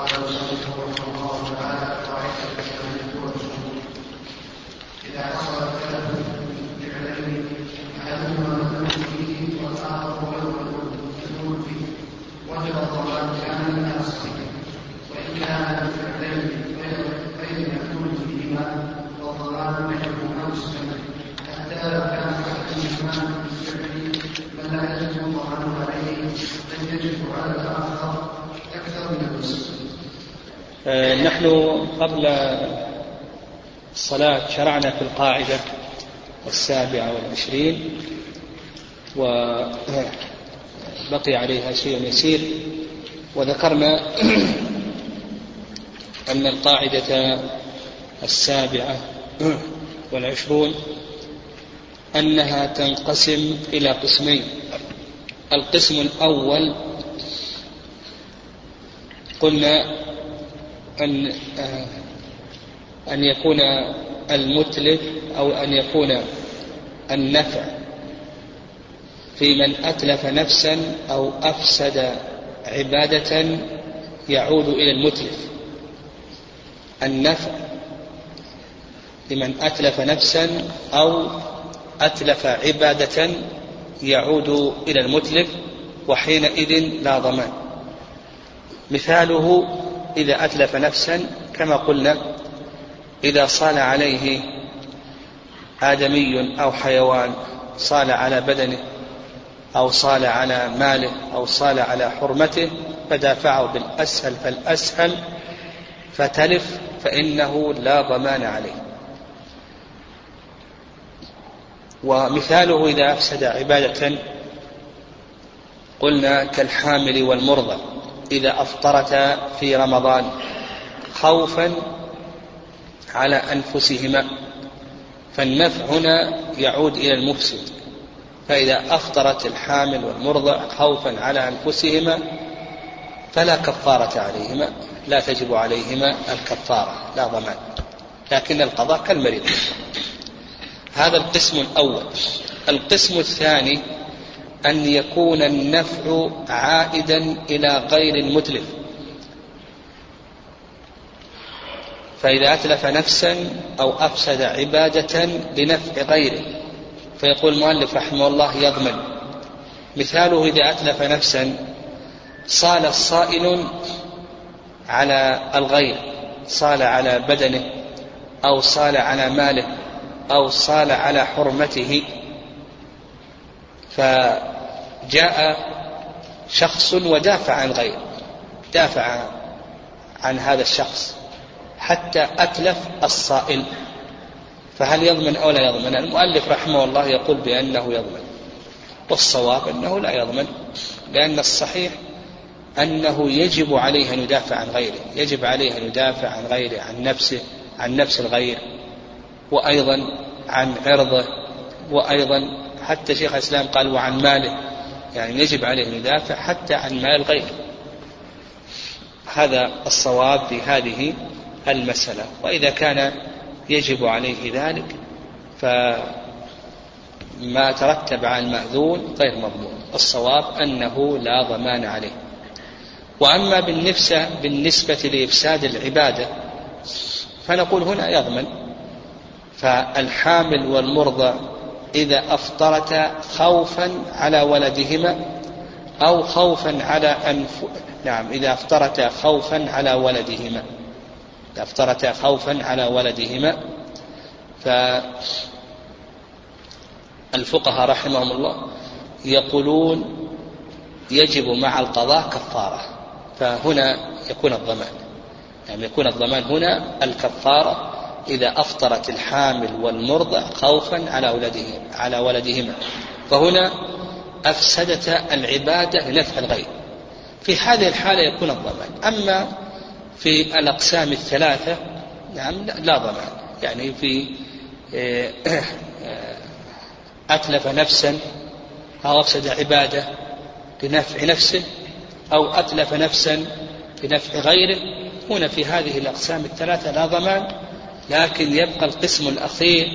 قال المصنف رحمه الله تعالى قاعدة إذا حصل التلف بفعلين أحدهما مذموم فيه والآخر غير مذموم فيه وجب الضمان كان لا وإن كان الفعلين غير مذموم فيهما والضمان بينهما مسلما حتى لو كان أحدهما بالفعل بل لا يجب الضمان عليه بل يجب على الآخر أكثر من المسلم آه، نحن قبل الصلاة شرعنا في القاعدة السابعة والعشرين وبقي عليها شيء يسير. وذكرنا أن القاعدة السابعة والعشرون أنها تنقسم إلى قسمين. القسم الأول قلنا أن أن يكون المتلف أو أن يكون النفع في من أتلف نفسا أو أفسد عبادة يعود إلى المتلف. النفع لمن أتلف نفسا أو أتلف عبادة يعود إلى المتلف وحينئذ لا ضمان. مثاله إذا أتلف نفسا كما قلنا إذا صال عليه آدمي أو حيوان صال على بدنه أو صال على ماله أو صال على حرمته فدافعه بالأسهل فالأسهل فتلف فإنه لا ضمان عليه. ومثاله إذا أفسد عبادة قلنا كالحامل والمرضى. إذا أفطرتا في رمضان خوفا على أنفسهما فالنفع هنا يعود إلى المفسد. فإذا أفطرت الحامل والمرضع خوفا على أنفسهما فلا كفارة عليهما لا تجب عليهما الكفارة لا ضمان. لكن القضاء كالمريض. هذا القسم الأول. القسم الثاني أن يكون النفع عائدا إلى غير المتلف. فإذا أتلف نفسا أو أفسد عبادة لنفع غيره فيقول المؤلف رحمه الله يضمن مثاله إذا أتلف نفسا صال الصائل على الغير صال على بدنه أو صال على ماله أو صال على حرمته. فجاء شخص ودافع عن غيره دافع عن هذا الشخص حتى أتلف الصائل. فهل يضمن أو لا يضمن؟ المؤلف رحمه الله يقول بأنه يضمن والصواب أنه لا يضمن لأن الصحيح أنه يجب عليه أن يدافع عن غيره يجب عليه أن يدافع عن غيره عن نفسه عن نفس الغير وأيضا عن عرضه وأيضا حتى شيخ الإسلام قال وعن ماله. يعني يجب عليه أن يدافع حتى عن مال غيره. هذا الصواب في هذه المسألة. وإذا كان يجب عليه ذلك فما ترتب على المأذون غير مضمون. الصواب أنه لا ضمان عليه. وأما بالنفسة بالنسبة لإفساد العبادة فنقول هنا يضمن. فالحامل والمرضى إذا أفطرتا خوفا على ولدهما أو خوفا على أنف نعم إذا أفطرتا خوفا على ولدهما. إذا أفطرتا خوفا على ولدهما فالفقهاء رحمهم الله يقولون يجب مع القضاء كفارة. فهنا يكون الضمان. يعني يكون الضمان هنا الكفارة إذا أفطرت الحامل والمرضع خوفا على ولدهم على ولدهما. فهنا أفسدت العبادة لنفع الغير. في هذه الحالة يكون الضمان. أما في الأقسام الثلاثة نعم لا ضمان. يعني في آه، آه، أتلف نفسا أو أفسد عبادة لنفع نفسه أو أتلف نفسا لنفع غيره. هنا في هذه الأقسام الثلاثة لا ضمان. لكن يبقى القسم الأخير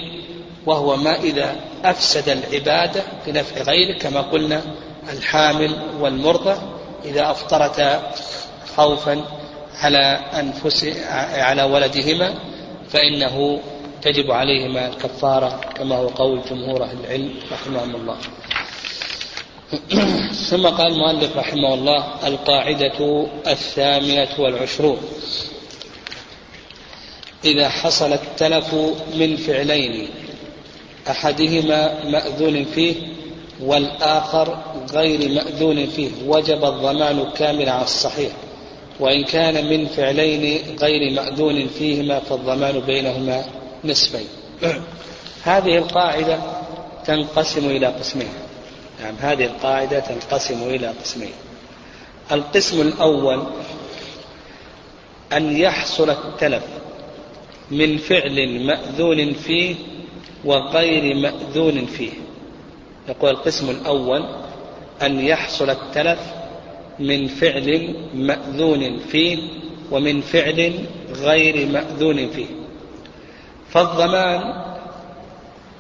وهو ما إذا أفسد العبادة لنفع غيره كما قلنا الحامل والمرضى إذا أفطرتا خوفا على أنفس على ولدهما فإنه تجب عليهما الكفارة كما هو قول جمهور أهل العلم رحمهم الله. ثم قال المؤلف رحمه الله القاعدة الثامنة والعشرون. إذا حصل التلف من فعلين أحدهما مأذون فيه والآخر غير مأذون فيه وجب الضمان كامل على الصحيح. وإن كان من فعلين غير مأذون فيهما فالضمان بينهما نصفين. هذه القاعدة تنقسم إلى قسمين. نعم هذه القاعدة تنقسم إلى قسمين. القسم الأول أن يحصل التلف من فعل مأذون فيه وغير مأذون فيه. يقول القسم الأول أن يحصل التلف من فعل مأذون فيه ومن فعل غير مأذون فيه. فالضمان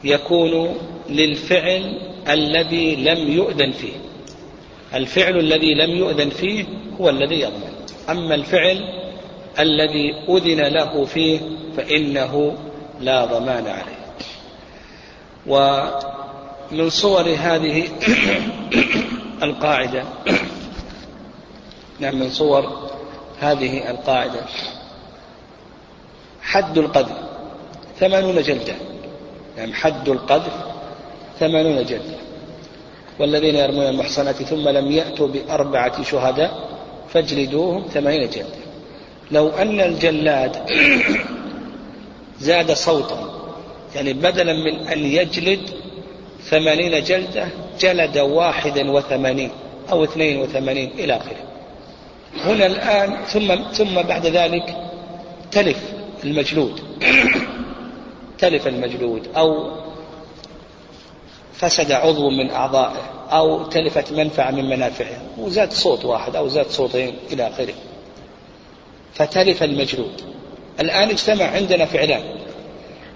يكون للفعل الذي لم يؤذن فيه. الفعل الذي لم يؤذن فيه هو الذي يضمن. أما الفعل الذي أذن له فيه فإنه لا ضمان عليه. ومن صور هذه القاعدة نعم من صور هذه القاعدة. حد القذف ثمانون جلدة. نعم حد القذف ثمانون جلدة. والذين يرمون المحصنات ثم لم يأتوا بأربعة شهداء فاجلدوهم ثمانين جلدة. لو أن الجلاد زاد صوتا يعني بدلا من أن يجلد ثمانين جلدة جلد واحدا وثمانين أو اثنين وثمانين إلى آخره. هنا الآن ثم ثم بعد ذلك تلف المجلود تلف المجلود أو فسد عضو من أعضائه أو تلفت منفعة من منافعه وزاد صوت واحد أو زاد صوتين إلى آخره. فتلف المجلود الآن اجتمع عندنا فعلان.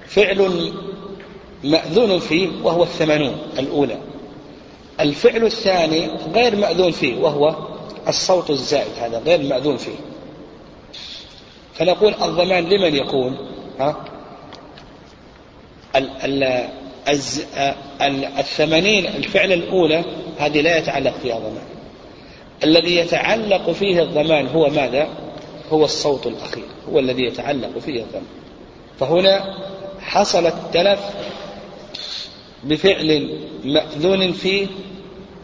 فعل مأذون فيه وهو الثمانون الأولى. الفعل الثاني غير مأذون فيه وهو الصوت الزائد هذا غير مأذون فيه. فنقول الضمان لمن يكون؟ ها؟ ال ال الثمانين الفعل الأولى هذه لا يتعلق فيها ضمان. الذي يتعلق فيه الضمان هو ماذا؟ هو الصوت الأخير هو الذي يتعلق فيه الضمان فهنا حصل التلف بفعل مأذون فيه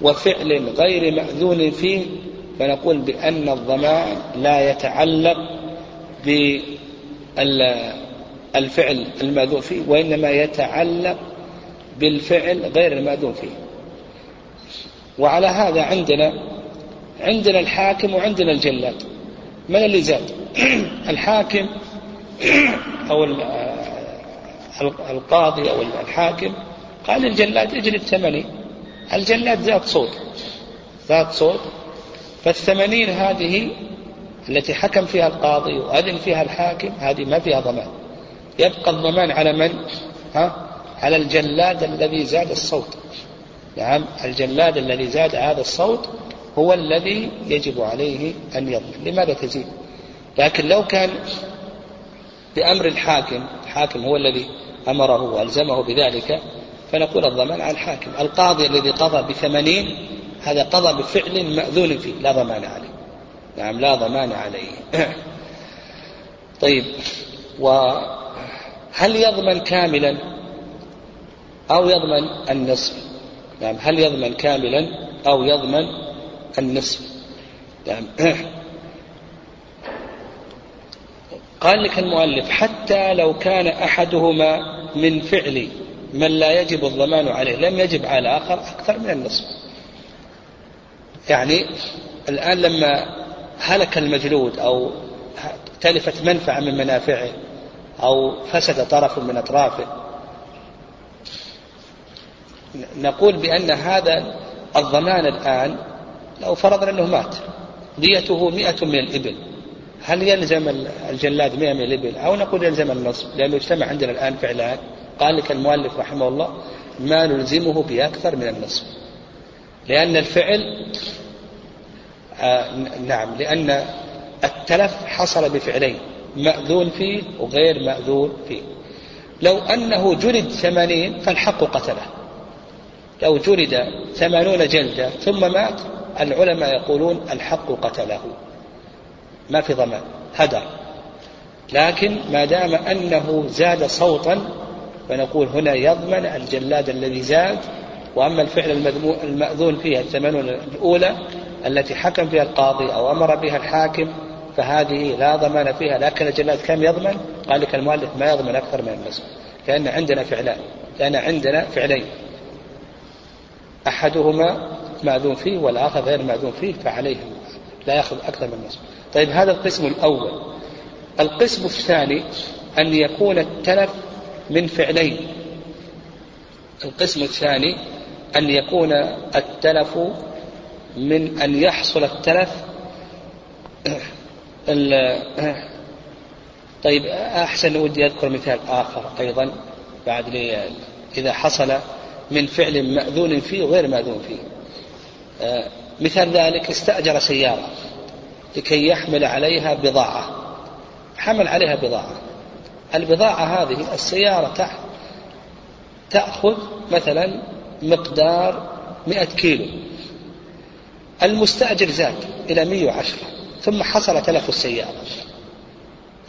وفعل غير مأذون فيه فنقول بأن الضمان لا يتعلق بالفعل المأذون فيه وإنما يتعلق بالفعل غير المأذون فيه. وعلى هذا عندنا عندنا الحاكم وعندنا الجلاد. من اللي زاد الحاكم أو القاضي أو الحاكم. قال للجلاد اجلد ثمانين الجلاد ذات صوت ذات صوت. فالثمانين هذه التي حكم فيها القاضي وأذن فيها الحاكم هذه ما فيها ضمان. يبقى الضمان على من؟ ها؟ على الجلاد الذي زاد الصوت. نعم الجلاد الذي زاد هذا الصوت هو الذي يجب عليه أن يضمن لماذا تزيد؟ لكن لو كان بأمر الحاكم الحاكم هو الذي أمره وألزمه بذلك فنقول الضمان على الحاكم. القاضي الذي قضى بثمانين هذا قضى بفعل مأذون فيه لا ضمان عليه. نعم لا ضمان عليه. طيب وهل يضمن كاملا أو يضمن النصف؟ نعم هل يضمن كاملا أو يضمن النصف نعم. قال لك المؤلف حتى لو كان أحدهما من فعل من لا يجب الضمان عليه لم يجب على الآخر أكثر من النصف. يعني الآن لما هلك المجلود أو تلفت منفعة من منافعه أو فسد طرف من أطرافه نقول بأن هذا الضمان الآن لو فرضنا أنه مات ديته مئة من الإبل. هل يلزم الجلاد مئة من الإبل؟ أو نقول يلزم النصف لأنه اجتمع عندنا الآن فعلان قال لك المؤلف رحمه الله ما نلزمه بأكثر من النصف لأن الفعل آه نعم لأن التلف حصل بفعلين مأذون فيه وغير مأذون فيه. لو أنه جلد ثمانين فالحق قتله. لو جلد ثمانون جلدة ثم مات العلماء يقولون الحق قتله. ما في ضمان هدر. لكن ما دام أنه زاد صوتا فنقول هنا يضمن الجلاد الذي زاد. وأما الفعل المأذون فيها الثمانون الأولى التي حكم فيها القاضي أو أمر بها الحاكم فهذه لا ضمان فيها. لكن الجلاد كم يضمن؟ قال لك المؤلف ما يضمن أكثر من النصف. لأن عندنا فعلان لأن عندنا فعلين. أحدهما مأذون فيه والآخر غير مأذون فيه فعليه لا يأخذ أكثر من النصف طيب هذا القسم الأول. القسم الثاني أن يكون التلف من فعلين. القسم الثاني أن يكون التلف من أن يحصل التلف طيب أحسن ودي أذكر مثال آخر أيضا بعد لي إذا حصل من فعل مأذون فيه وغير مأذون فيه. مثال ذلك استأجر سيارة لكي يحمل عليها بضاعة. حمل عليها بضاعة. البضاعة هذه السيارة تأخذ مثلا مقدار مئة كيلو. المستأجر زاد إلى 110 ثم حصل تلف السيارة.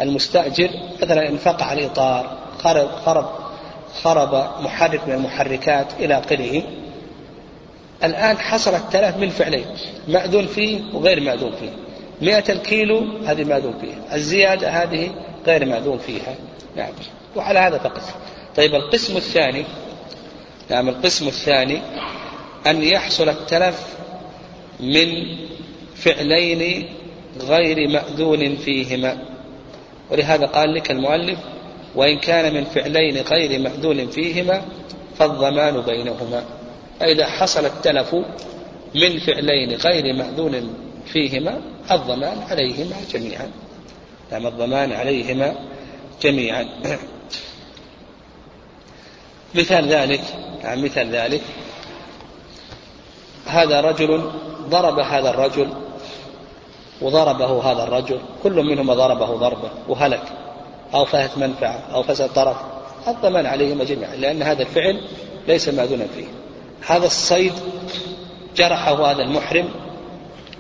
المستأجر مثلا انفقع الإطار خرب, خرب, خرب محرك من المحركات إلى آخره. الآن حصل التلف من فعلين مأذون فيه وغير مأذون فيه. مئة الكيلو هذه مأذون فيها الزيادة هذه غير مأذون فيها. نعم. وعلى هذا فقط. طيب القسم الثاني نعم القسم الثاني أن يحصل التلف من فعلين غير مأذون فيهما. ولهذا قال لك المؤلف وإن كان من فعلين غير مأذون فيهما فالضمان بينهما. فإذا حصل التلف من فعلين غير مأذون فيهما الضمان عليهما جميعا. نعم الضمان عليهما جميعا. مثال ذلك نعم مثال ذلك. هذا رجل ضرب هذا الرجل وضربه هذا الرجل كل منهما ضربه ضربة وهلك أو فهت منفعة أو فسد طرف. الضمان عليهما جميعا لأن هذا الفعل ليس مأذونا فيه. هذا الصيد جرحه هذا المحرم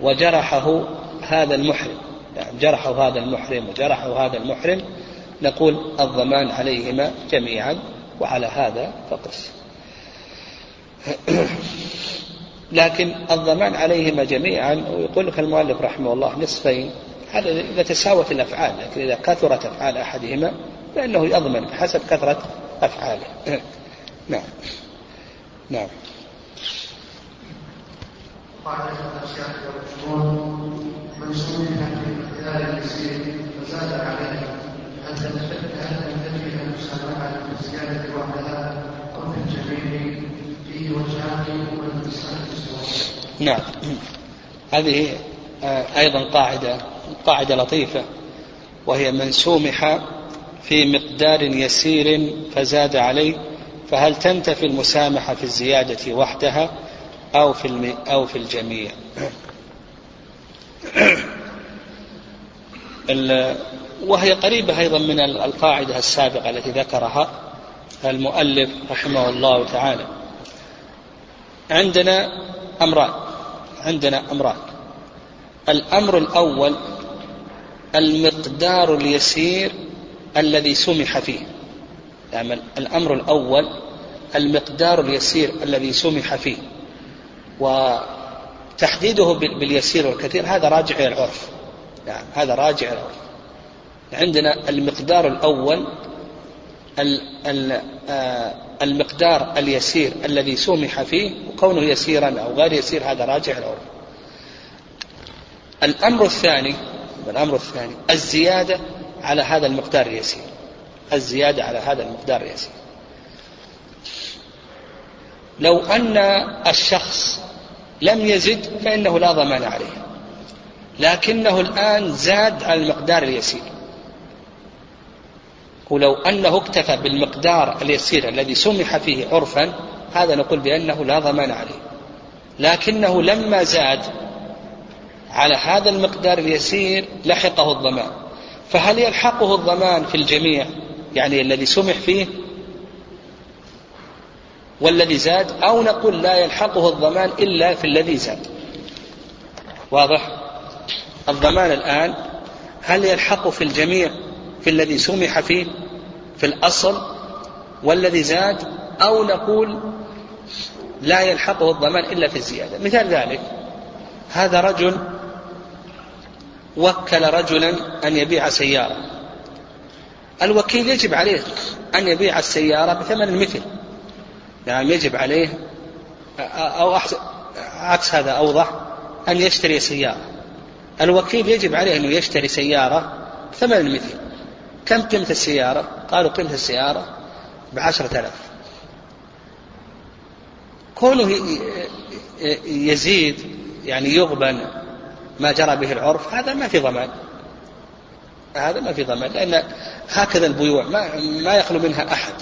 وجرحه هذا المحرم. يعني جرحه هذا المحرم وجرحه هذا المحرم نقول الضمان عليهما جميعا وعلى هذا فقس. لكن الضمان عليهما جميعا ويقول لك المؤلف رحمه الله نصفين هذا إذا تساوت الأفعال لكن إذا كثرت أفعال أحدهما فإنه يضمن بحسب كثرة أفعاله. نعم. نعم. في اليسير فزاد عليه. تنتفي المسامحه بالزياده وحدها في نعم. هذه آه، أيضا قاعدة قاعدة لطيفة وهي من سومح في مقدار يسير فزاد عليه. فهل تنتفي المسامحة في الزيادة وحدها أو في الم... أو في الجميع. وهي قريبة أيضا من القاعدة السابقة التي ذكرها المؤلف رحمه الله تعالى. عندنا أمران. عندنا أمران. الأمر الأول المقدار اليسير الذي سمح فيه. يعني الأمر الأول المقدار اليسير الذي سمح فيه. وتحديده باليسير والكثير هذا راجع إلى العرف. يعني هذا راجع إلى العرف. عندنا المقدار الأول آه، المقدار اليسير الذي سمح فيه وكونه يسيرا أو غير يسير هذا راجع العرف. الأمر الثاني الأمر الثاني الزيادة على هذا المقدار اليسير. الزيادة على هذا المقدار اليسير. لو أن الشخص لم يزد فإنه لا ضمان عليه. لكنه الآن زاد على المقدار اليسير. ولو أنه اكتفى بالمقدار اليسير الذي سمح فيه عرفا هذا نقول بأنه لا ضمان عليه. لكنه لما زاد على هذا المقدار اليسير لحقه الضمان. فهل يلحقه الضمان في الجميع؟ يعني الذي سمح فيه والذي زاد أو نقول لا يلحقه الضمان إلا في الذي زاد. واضح؟ الضمان الآن هل يلحق في الجميع في الذي سمح فيه في الأصل والذي زاد أو نقول لا يلحقه الضمان إلا في الزيادة؟ مثال ذلك هذا رجل وكل رجلا أن يبيع سيارة. الوكيل يجب عليه أن يبيع السيارة بثمن المثل يعني يجب عليه أو عكس هذا أوضح أن يشتري سيارة. الوكيل يجب عليه أنه يشتري سيارة بثمن المثل كم قيمة السيارة؟ قالوا قيمة السيارة بعشرة آلاف. كونه يزيد يعني يغبن ما جرى به العرف هذا ما في ضمان. هذا ما في ضمان لأن هكذا البيوع ما, ما يخلو منها أحد.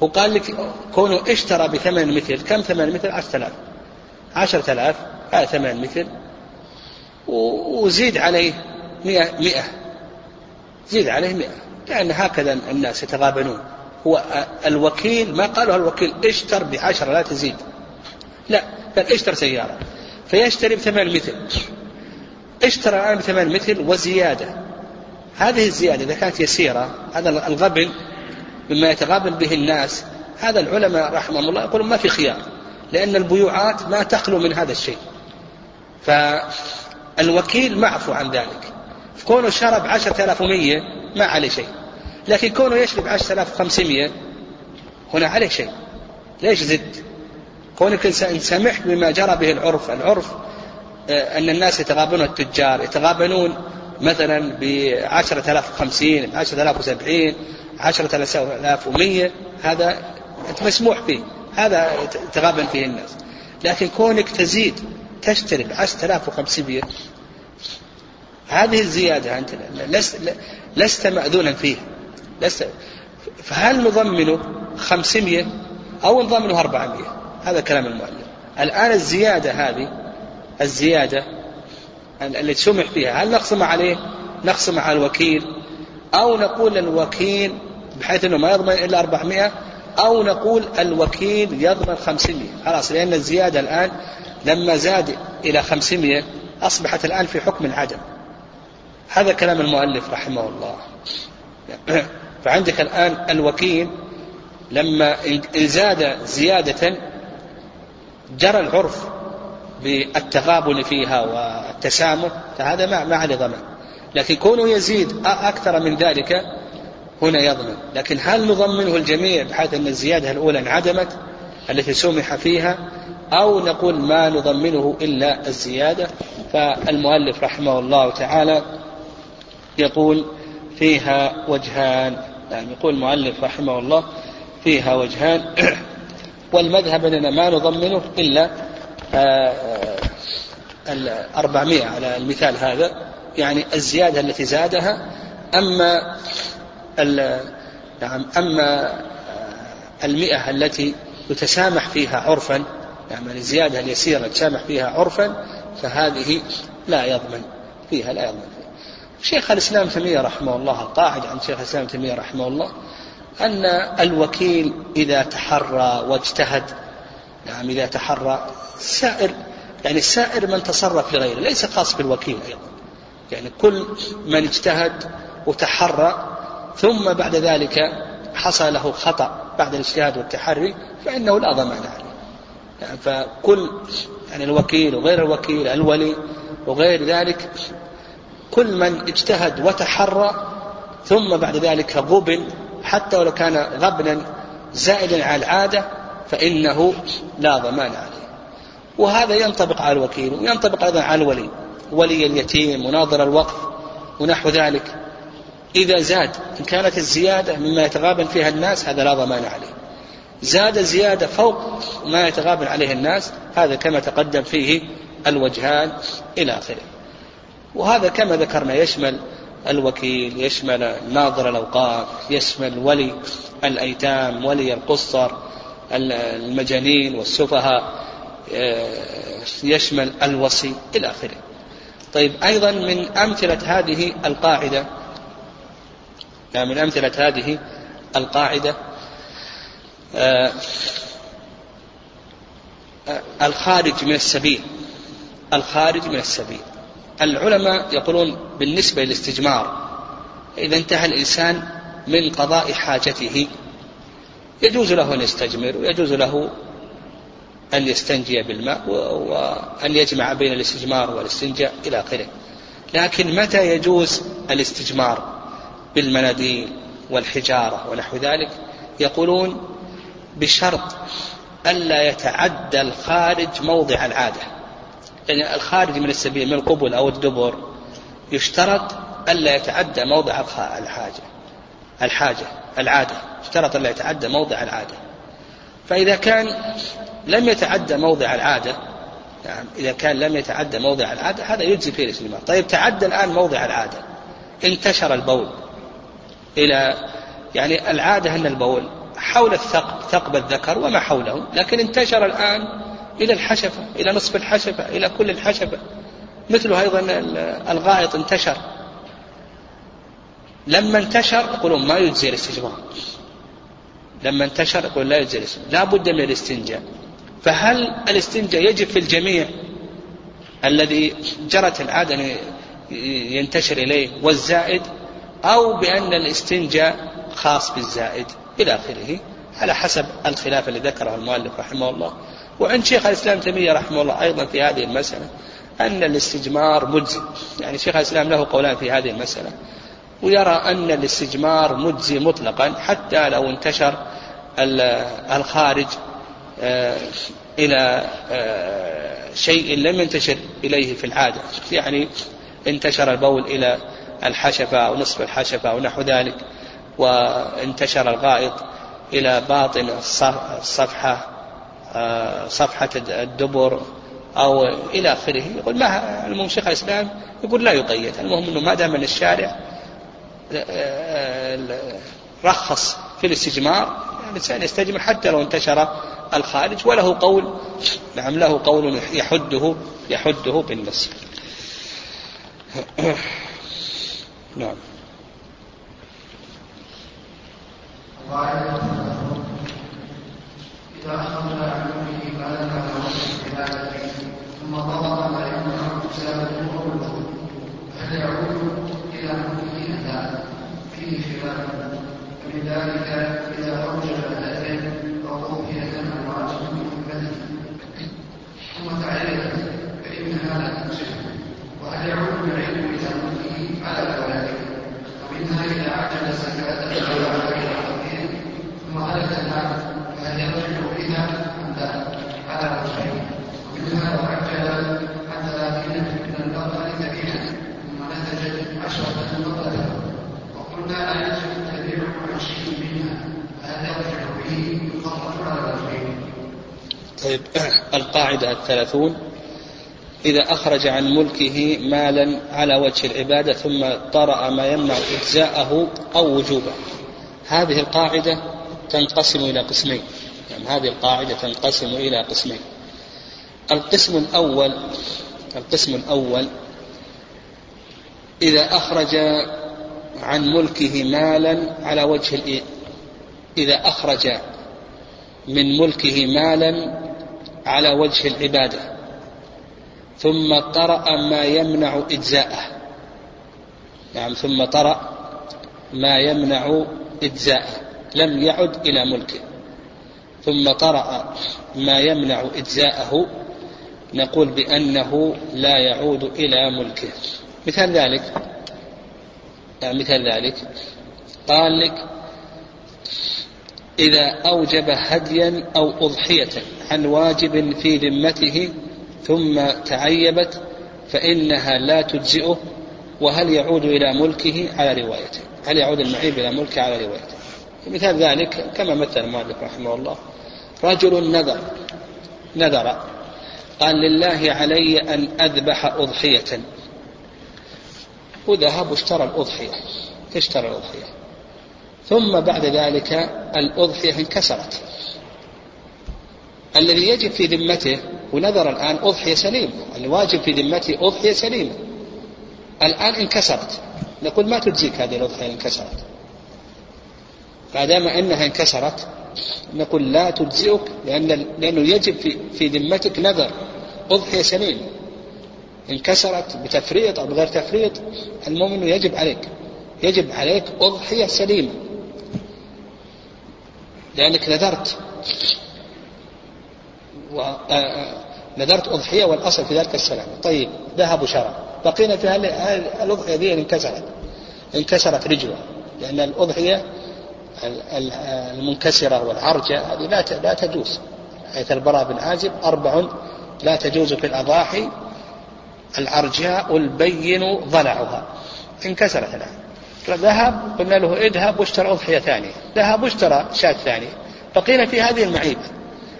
وقال لك كونه اشترى بثمن مثل كم ثمن مثل؟ عشرة آلاف. عشرة آلاف. هذا ثمن مثل. وزيد عليه مئة مئة. زيد عليه مئة. لأن هكذا الناس يتغابنون. هو الوكيل ما قالوا الوكيل اشتر بعشرة لا تزيد. لا بل اشتر سيارة. فيشتري بثمن مثل. اشترى الآن بثمن مثل وزيادة. هذه الزيادة إذا كانت يسيرة هذا الغبن مما يتغابن به الناس. هذا العلماء رحمهم الله يقولون ما في خيار لأن البيوعات ما تخلو من هذا الشيء. فالوكيل معفو عن ذلك. كونه شرب عشرة آلاف ومية ما عليه شيء. لكن كونه يشرب عشرة آلاف وخمسمية هنا عليه شيء. ليش زد؟ كونك إن سمحت بما جرى به العرف. العرف آه، أن الناس يتغابنون التجار يتغابنون مثلا وسبعين عشرة آلاف ومية هذا أنت مسموح به هذا يتغابن فيه الناس. لكن كونك تزيد تشتري آلاف وخمسمية هذه الزيادة أنت لست, لست مأذونا فيها. لست. فهل نضمنه خمسمية أو نضمنه أربعمية؟ هذا كلام المؤلف. الآن الزيادة هذه الزيادة التي سمح فيها هل نقسم عليه؟ نقسم على الوكيل. أو نقول الوكيل بحيث أنه ما يضمن إلا 400 أو نقول الوكيل يضمن 500 خلاص لأن الزيادة الآن لما زاد إلى 500 أصبحت الآن في حكم العدم. هذا كلام المؤلف رحمه الله. فعندك الآن الوكيل لما إن زاد زيادة جرى العرف. بالتغابن فيها والتسامح فهذا ما ما عليه ضمان. لكن كونه يزيد أكثر من ذلك هنا يضمن. لكن هل نضمنه الجميع بحيث أن الزيادة الأولى انعدمت التي سمح فيها أو نقول ما نضمنه إلا الزيادة؟ فالمؤلف رحمه الله تعالى يقول فيها وجهان. يعني يقول المؤلف رحمه الله فيها وجهان. والمذهب أننا ما نضمنه إلا الأربعمائة على المثال هذا يعني الزيادة التي زادها أما نعم أما آه، المئة التي يتسامح فيها عرفا يعني الزيادة اليسيرة يتسامح فيها عرفا فهذه لا يضمن فيها لا يضمن. فيها شيخ الإسلام تيمية رحمه الله القاعدة عن شيخ الإسلام تيمية رحمه الله أن الوكيل إذا تحرى واجتهد نعم إذا تحرى سائر يعني سائر من تصرف لغيره ليس خاص بالوكيل أيضا. يعني كل من اجتهد وتحرى ثم بعد ذلك حصل له خطأ بعد الاجتهاد والتحري فإنه لا ضمان عليه. يعني فكل يعني الوكيل وغير الوكيل الولي وغير ذلك كل من اجتهد وتحرى ثم بعد ذلك غبن حتى ولو كان غبنا زائدا على العادة فإنه لا ضمان عليه. وهذا ينطبق على الوكيل وينطبق أيضا على الولي ولي اليتيم وناظر الوقف ونحو ذلك. إذا زاد إن كانت الزيادة مما يتغابن فيها الناس هذا لا ضمان عليه. زاد زيادة فوق ما يتغابن عليه الناس هذا كما تقدم فيه الوجهان إلى آخره. وهذا كما ذكرنا يشمل الوكيل يشمل ناظر الأوقاف يشمل ولي الأيتام ولي القصر المجانين والسفهاء آه، يشمل الوصي إلى آخره. طيب أيضا من أمثلة هذه القاعدة يعني من أمثلة هذه القاعدة آه الخارج من السبيل الخارج من السبيل. العلماء يقولون بالنسبة للاستجمار إذا انتهى الإنسان من قضاء حاجته يجوز له أن يستجمر ويجوز له أن يستنجي بالماء وأن يجمع بين الاستجمار والاستنجاء إلى آخره. لكن متى يجوز الاستجمار بالمناديل والحجارة ونحو ذلك؟ يقولون بشرط ألا يتعدى الخارج موضع العادة. يعني الخارج من السبيل من القبل أو الدبر يشترط ألا يتعدى موضع الحاجة الحاجة العادة. اشترط ألا يتعدى موضع العادة. فإذا كان لم يتعدى موضع العادة يعني إذا كان لم يتعدى موضع العادة هذا يجزي فيه الاستجمار طيب تعدى الآن موضع العادة. انتشر البول. إلى يعني العادة أن البول حول الثقب ثقب الذكر وما حوله لكن انتشر الآن إلى الحشفة إلى نصف الحشفة إلى كل الحشفة. مثله أيضا الغائط انتشر. لما انتشر يقولون ما يجزي الاستجمار لما انتشر يقول لا يجزي الاستنجاء لا بد من الاستنجاء. فهل الاستنجاء يجب في الجميع؟ الذي جرت العادة ينتشر إليه والزائد أو بأن الاستنجاء خاص بالزائد إلى آخره على حسب الخلاف الذي ذكره المؤلف رحمه الله. وعند شيخ الإسلام تيمية رحمه الله أيضا في هذه المسألة أن الاستجمار مجزي. يعني شيخ الإسلام له قولان في هذه المسألة. ويرى أن الاستجمار مجزي مطلقا حتى لو انتشر الخارج آه، إلى آه، شيء لم ينتشر إليه في العادة. يعني انتشر البول إلى الحشفة أو نصف الحشفة أو نحو ذلك وانتشر الغائط إلى باطن الصفحة آه، صفحة الدبر أو إلى آخره. يقول ما المهم شيخ الإسلام يقول لا يقيد. المهم أنه ما دام أن الشارع رخص في الاستجمار الإنسان يستجمر حتى لو انتشر الخارج وله قول نعم له قول يحده يحده بالنص نعم إذا أخرج عن أمه ما لم ثم ضرب ما يمنع قوله هل يعود إلى أمه لا فيه خلاف ومن ذلك إذا أوجب الأذن وقوفية أمواج من بدنه ثم تعرف فإنها لا تنشف وهل يعود العلم إلى ملكه على ذلك ومنها إذا عجل زكاة الحول ثم هلك المال فهل يرجع بها أم لا على وجهين ومنها لو عجل عن ثلاثين من البقر كبيرا ثم نتجت عشرة بقرة وقلنا لا يجب التبيع عن شيء منها فهل يرجع به يخرج على وجهين طيب القاعدة الثلاثون. إذا أخرج عن ملكه مالا على وجه العبادة ثم طرأ ما يمنع إجزاءه أو وجوبه. هذه القاعدة تنقسم إلى قسمين. يعني هذه القاعدة تنقسم إلى قسمين. القسم الأول القسم الأول إذا أخرج عن ملكه مالا على وجه إذا أخرج من ملكه مالا على وجه العبادة. ثم طرأ ما يمنع إجزاءه. نعم ثم طرأ ما يمنع إجزاءه. لم يعد إلى ملكه. ثم طرأ ما يمنع إجزاءه. نقول بأنه لا يعود إلى ملكه. مثال ذلك يعني مثال ذلك. قال لك إذا أوجب هديا أو أضحية عن واجب في ذمته ثم تعيبت فإنها لا تجزئه وهل يعود إلى ملكه على روايته؟ هل يعود المعيب إلى ملكه على روايته؟ مثال ذلك كما مثل المؤلف رحمه الله رجل نذر نذر قال لله علي أن أذبح أضحية. وذهب واشترى الأضحية اشترى الأضحية. ثم بعد ذلك الأضحية انكسرت. الذي يجب في ذمته ونذر الآن أضحية سليمة. الواجب في ذمته أضحية سليمة. الآن انكسرت. نقول ما تجزيك هذه الأضحية انكسرت؟ ما دام أنها انكسرت نقول لا تجزئك لأن لأنه يجب في في ذمتك نذر أضحية سليم انكسرت بتفريط أو بغير تفريط المهم أنه يجب عليك. يجب عليك أضحية سليمة. لأنك نذرت. و... نذرت أضحية والأصل في ذلك السلام. طيب ذهب وشرى بقينا في الأضحية دي انكسرت؟ انكسرت رجله لأن الأضحية المنكسرة والعرجة هذه لا لا تجوز. حيث البراء بن عازب أربع لا تجوز في الأضاحي العرجاء البين ضلعها انكسرت الآن. ذهب قلنا له اذهب واشترى أضحية ثانية. ذهب واشترى شاة ثانية. بقينا في هذه المعيبة.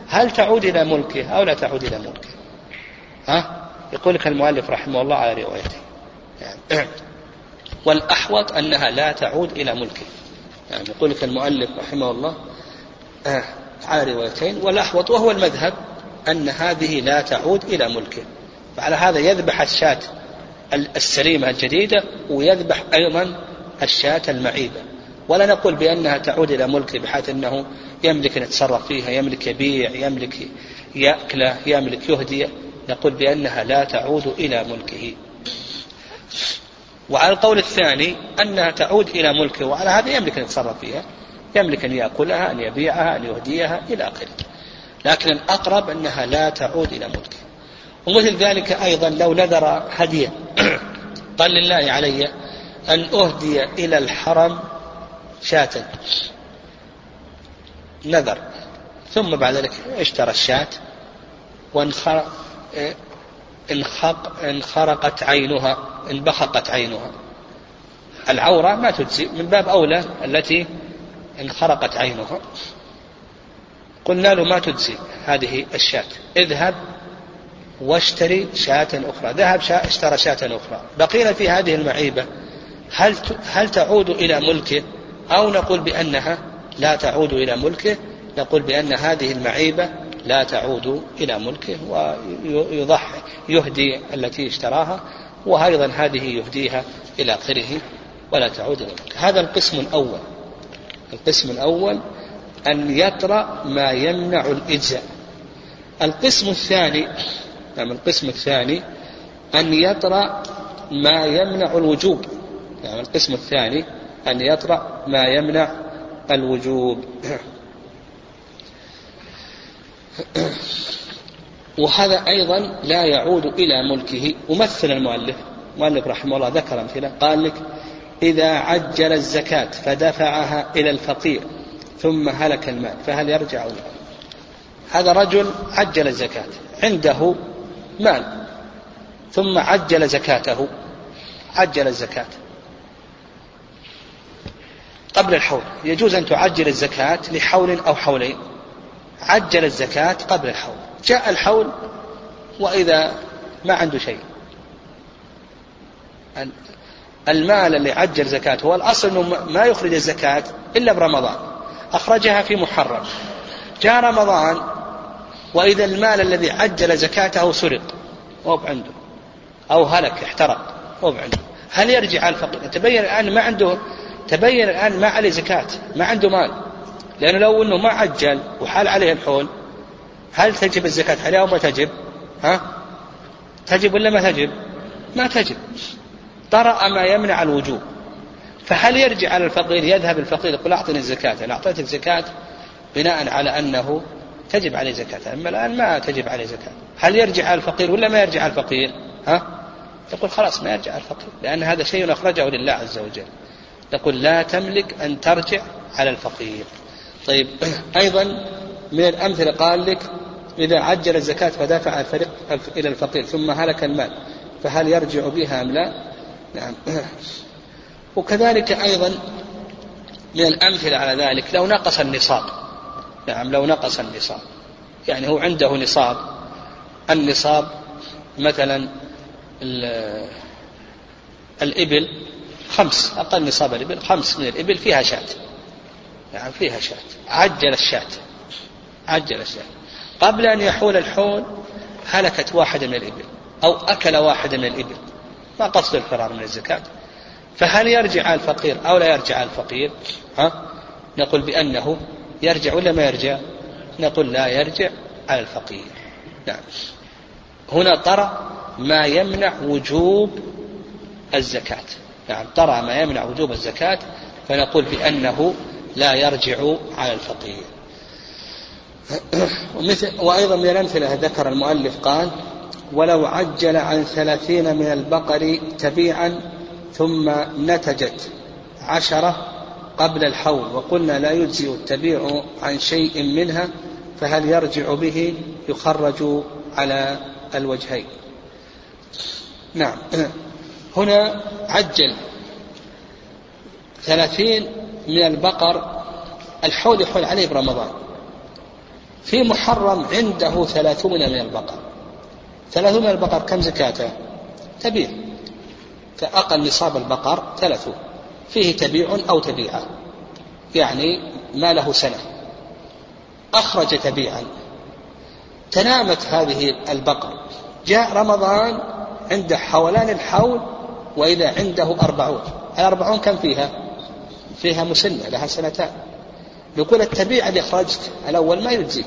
هل تعود إلى ملكه أو لا تعود إلى ملكه؟ ها؟ يقول لك المؤلف رحمه الله على روايته. يعني والأحوط أنها لا تعود إلى ملكه. يعني يقول لك المؤلف رحمه الله آه على روايتين والأحوط وهو المذهب أن هذه لا تعود إلى ملكه. فعلى هذا يذبح الشاة السليمة الجديدة ويذبح أيضا الشاة المعيبة. ولا نقول بأنها تعود إلى ملكه بحيث أنه يملك أن يتصرف فيها يملك يبيع يملك يأكله يملك يهدي نقول بأنها لا تعود إلى ملكه. وعلى القول الثاني أنها تعود إلى ملكه وعلى هذا يملك أن يتصرف فيها يملك أن يأكلها أن يبيعها أن يهديها إلى آخره. لكن الأقرب أنها لا تعود إلى ملكه. ومثل ذلك أيضا لو نذر هديا. قال لله علي أن أهدي إلى الحرم شاة. نذر. ثم بعد ذلك اشترى الشاة وانخرق انخرقت عينها انبخقت عينها. العورة ما تجزي. من باب أولى التي انخرقت عينها. قلنا له ما تجزي هذه الشاة. اذهب واشتري شاة أخرى. ذهب شاة اشترى شاة أخرى. بقينا في هذه المعيبة. هل هل تعود إلى ملكه أو نقول بأنها لا تعود إلى ملكه نقول بأن هذه المعيبة لا تعود إلى ملكه ويضحي يهدي التي اشتراها وأيضا هذه يهديها إلى آخره ولا تعود إلى ملكه. هذا القسم الأول. القسم الأول أن يطرأ ما يمنع الإجزاء. القسم الثاني نعم القسم الثاني أن يطرأ ما يمنع الوجوب. نعم القسم الثاني أن يطرأ ما يمنع الوجوب. وهذا أيضا لا يعود إلى ملكه. ومثل المؤلف المؤلف رحمه الله ذكر أمثلة. قال لك إذا عجل الزكاة فدفعها إلى الفقير ثم هلك المال. فهل يرجع لا؟ هذا رجل عجل الزكاة عنده مال ثم عجل زكاته. عجل الزكاة. قبل الحول. يجوز أن تعجل الزكاة لحول أو حولين. عجل الزكاة قبل الحول. جاء الحول وإذا ما عنده شيء. المال اللي عجل زكاته هو الأصل أنه ما يخرج الزكاة إلا برمضان. أخرجها في محرم. جاء رمضان وإذا المال الذي عجل زكاته سرق. هو عنده أو هلك احترق. هو عنده هل يرجع الفقير؟ تبين الآن ما عنده تبين الآن ما عليه زكاة ما عنده مال. لأنه لو أنه ما عجل وحال عليه الحول هل تجب الزكاة عليه أو ما تجب؟ ها؟ تجب ولا ما تجب؟ ما تجب. طرأ ما يمنع الوجوب. فهل يرجع على الفقير يذهب الفقير يقول أعطني الزكاة. أنا أعطيتك زكاة بناء على أنه تجب عليه زكاة. أما الآن ما تجب عليه زكاة. هل يرجع على الفقير ولا ما يرجع على الفقير؟ ها؟ يقول خلاص ما يرجع على الفقير لأن هذا شيء أخرجه لله عز وجل. نقول لا تملك أن ترجع على الفقير. طيب أيضا من الأمثلة قال لك إذا عجل الزكاة فدافع الفريق إلى الفقير ثم هلك المال فهل يرجع بها أم لا؟ نعم. وكذلك أيضا من الأمثلة على ذلك لو نقص النصاب. نعم لو نقص النصاب. يعني هو عنده نصاب. النصاب مثلا الإبل خمس أقل نصاب الإبل خمس من الإبل فيها شاة. يعني فيها شاة. عجل الشاة. عجل الشاة. قبل أن يحول الحول هلكت واحدة من الإبل أو أكل واحدة من الإبل. ما قصد الفرار من الزكاة. فهل يرجع الفقير أو لا يرجع الفقير؟ ها؟ نقول بأنه يرجع ولا ما يرجع؟ نقول لا يرجع على الفقير. نعم. هنا طرأ ما يمنع وجوب الزكاة. نعم طرأ ما يمنع وجوب الزكاة فنقول بأنه لا يرجع على الفقير. ومثل وأيضا من الأمثلة ذكر المؤلف قال ولو عجل عن ثلاثين من البقر تبيعا ثم نتجت عشرة قبل الحول وقلنا لا يجزئ التبيع عن شيء منها فهل يرجع به؟ يخرج على الوجهين. نعم. هنا عجل. ثلاثين من البقر الحول يحول عليه برمضان في محرم عنده ثلاثون من البقر. ثلاثون من البقر كم زكاته؟ تبيع. فأقل نصاب البقر ثلاثون. فيه تبيع أو تبيعة. يعني ما له سنة. أخرج تبيعا. تنامت هذه البقر. جاء رمضان عنده حولان الحول وإذا عنده أربعون. الأربعون كم فيها؟ فيها مسنة لها سنتان. نقول التبيع اللي أخرجت الأول ما يجزيك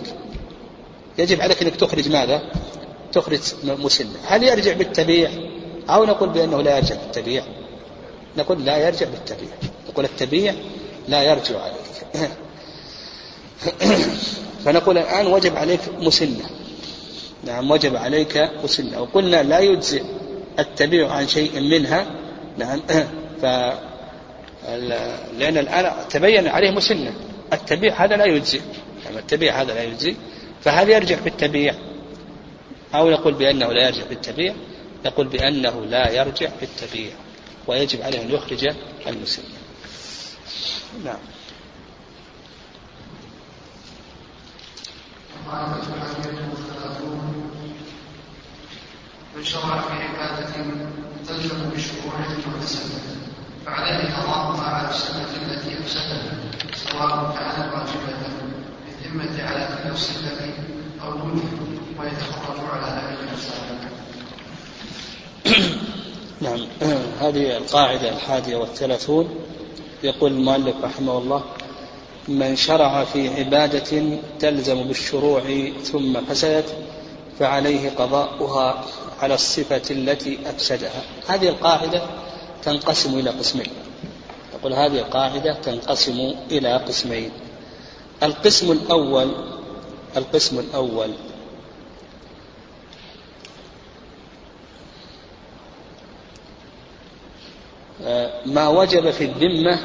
يجب عليك أنك تخرج ماذا؟ تخرج مسنة هل يرجع بالتبيع؟ أو نقول بأنه لا يرجع بالتبيع. نقول لا يرجع بالتبيع. نقول التبيع لا يرجع عليك. فنقول الآن وجب عليك مسنة نعم وجب عليك مسنة وقلنا لا يجزئ. التبيع عن شيء منها نعم. ف لأن الآن تبين عليه مسنة. التبيع هذا لا يجزي يعني التبيع هذا لا يجزي فهل يرجع بالتبيع؟ أو نقول بأنه لا يرجع بالتبيع؟ نقول بأنه لا يرجع بالتبيع. ويجب عليه أن يخرج المسلم نعم. من شرع في عبادة تلزم بشروع مكتسبة فعليه قضاؤها على السنة التي أفسدها سواء كانت واجبة بالذمة على تلك الصفة أو دونه ويتخرج على ذلك المسائل نعم. هذه القاعدة الحادية والثلاثون. يقول المؤلف رحمه الله من شرع في عبادة تلزم بالشروع ثم فسدت فعليه قضاؤها على الصفة التي أفسدها. هذه القاعدة تنقسم إلى قسمين. يقول هذه القاعدة تنقسم إلى قسمين. القسم الأول القسم الأول. ما وجب في الذمة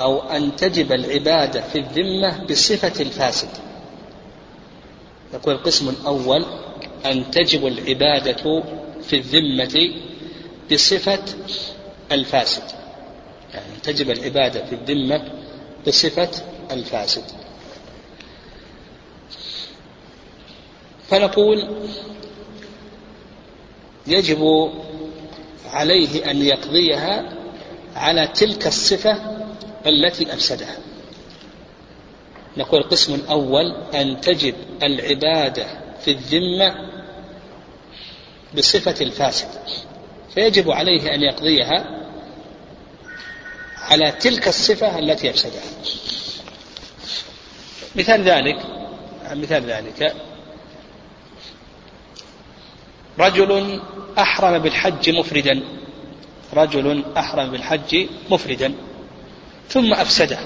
أو أن تجب العبادة في الذمة بصفة الفاسد. يقول القسم الأول أن تجب العبادة في الذمة بصفة الفاسد. يعني تجب العبادة في الذمة بصفة الفاسد. فنقول يجب عليه أن يقضيها على تلك الصفة التي أفسدها. نقول القسم الأول أن تجب العبادة في الذمة بصفة الفاسد فيجب عليه أن يقضيها على تلك الصفة التي أفسدها مثال ذلك مثال ذلك رجل أحرم بالحج مفردا رجل أحرم بالحج مفردا ثم أفسده.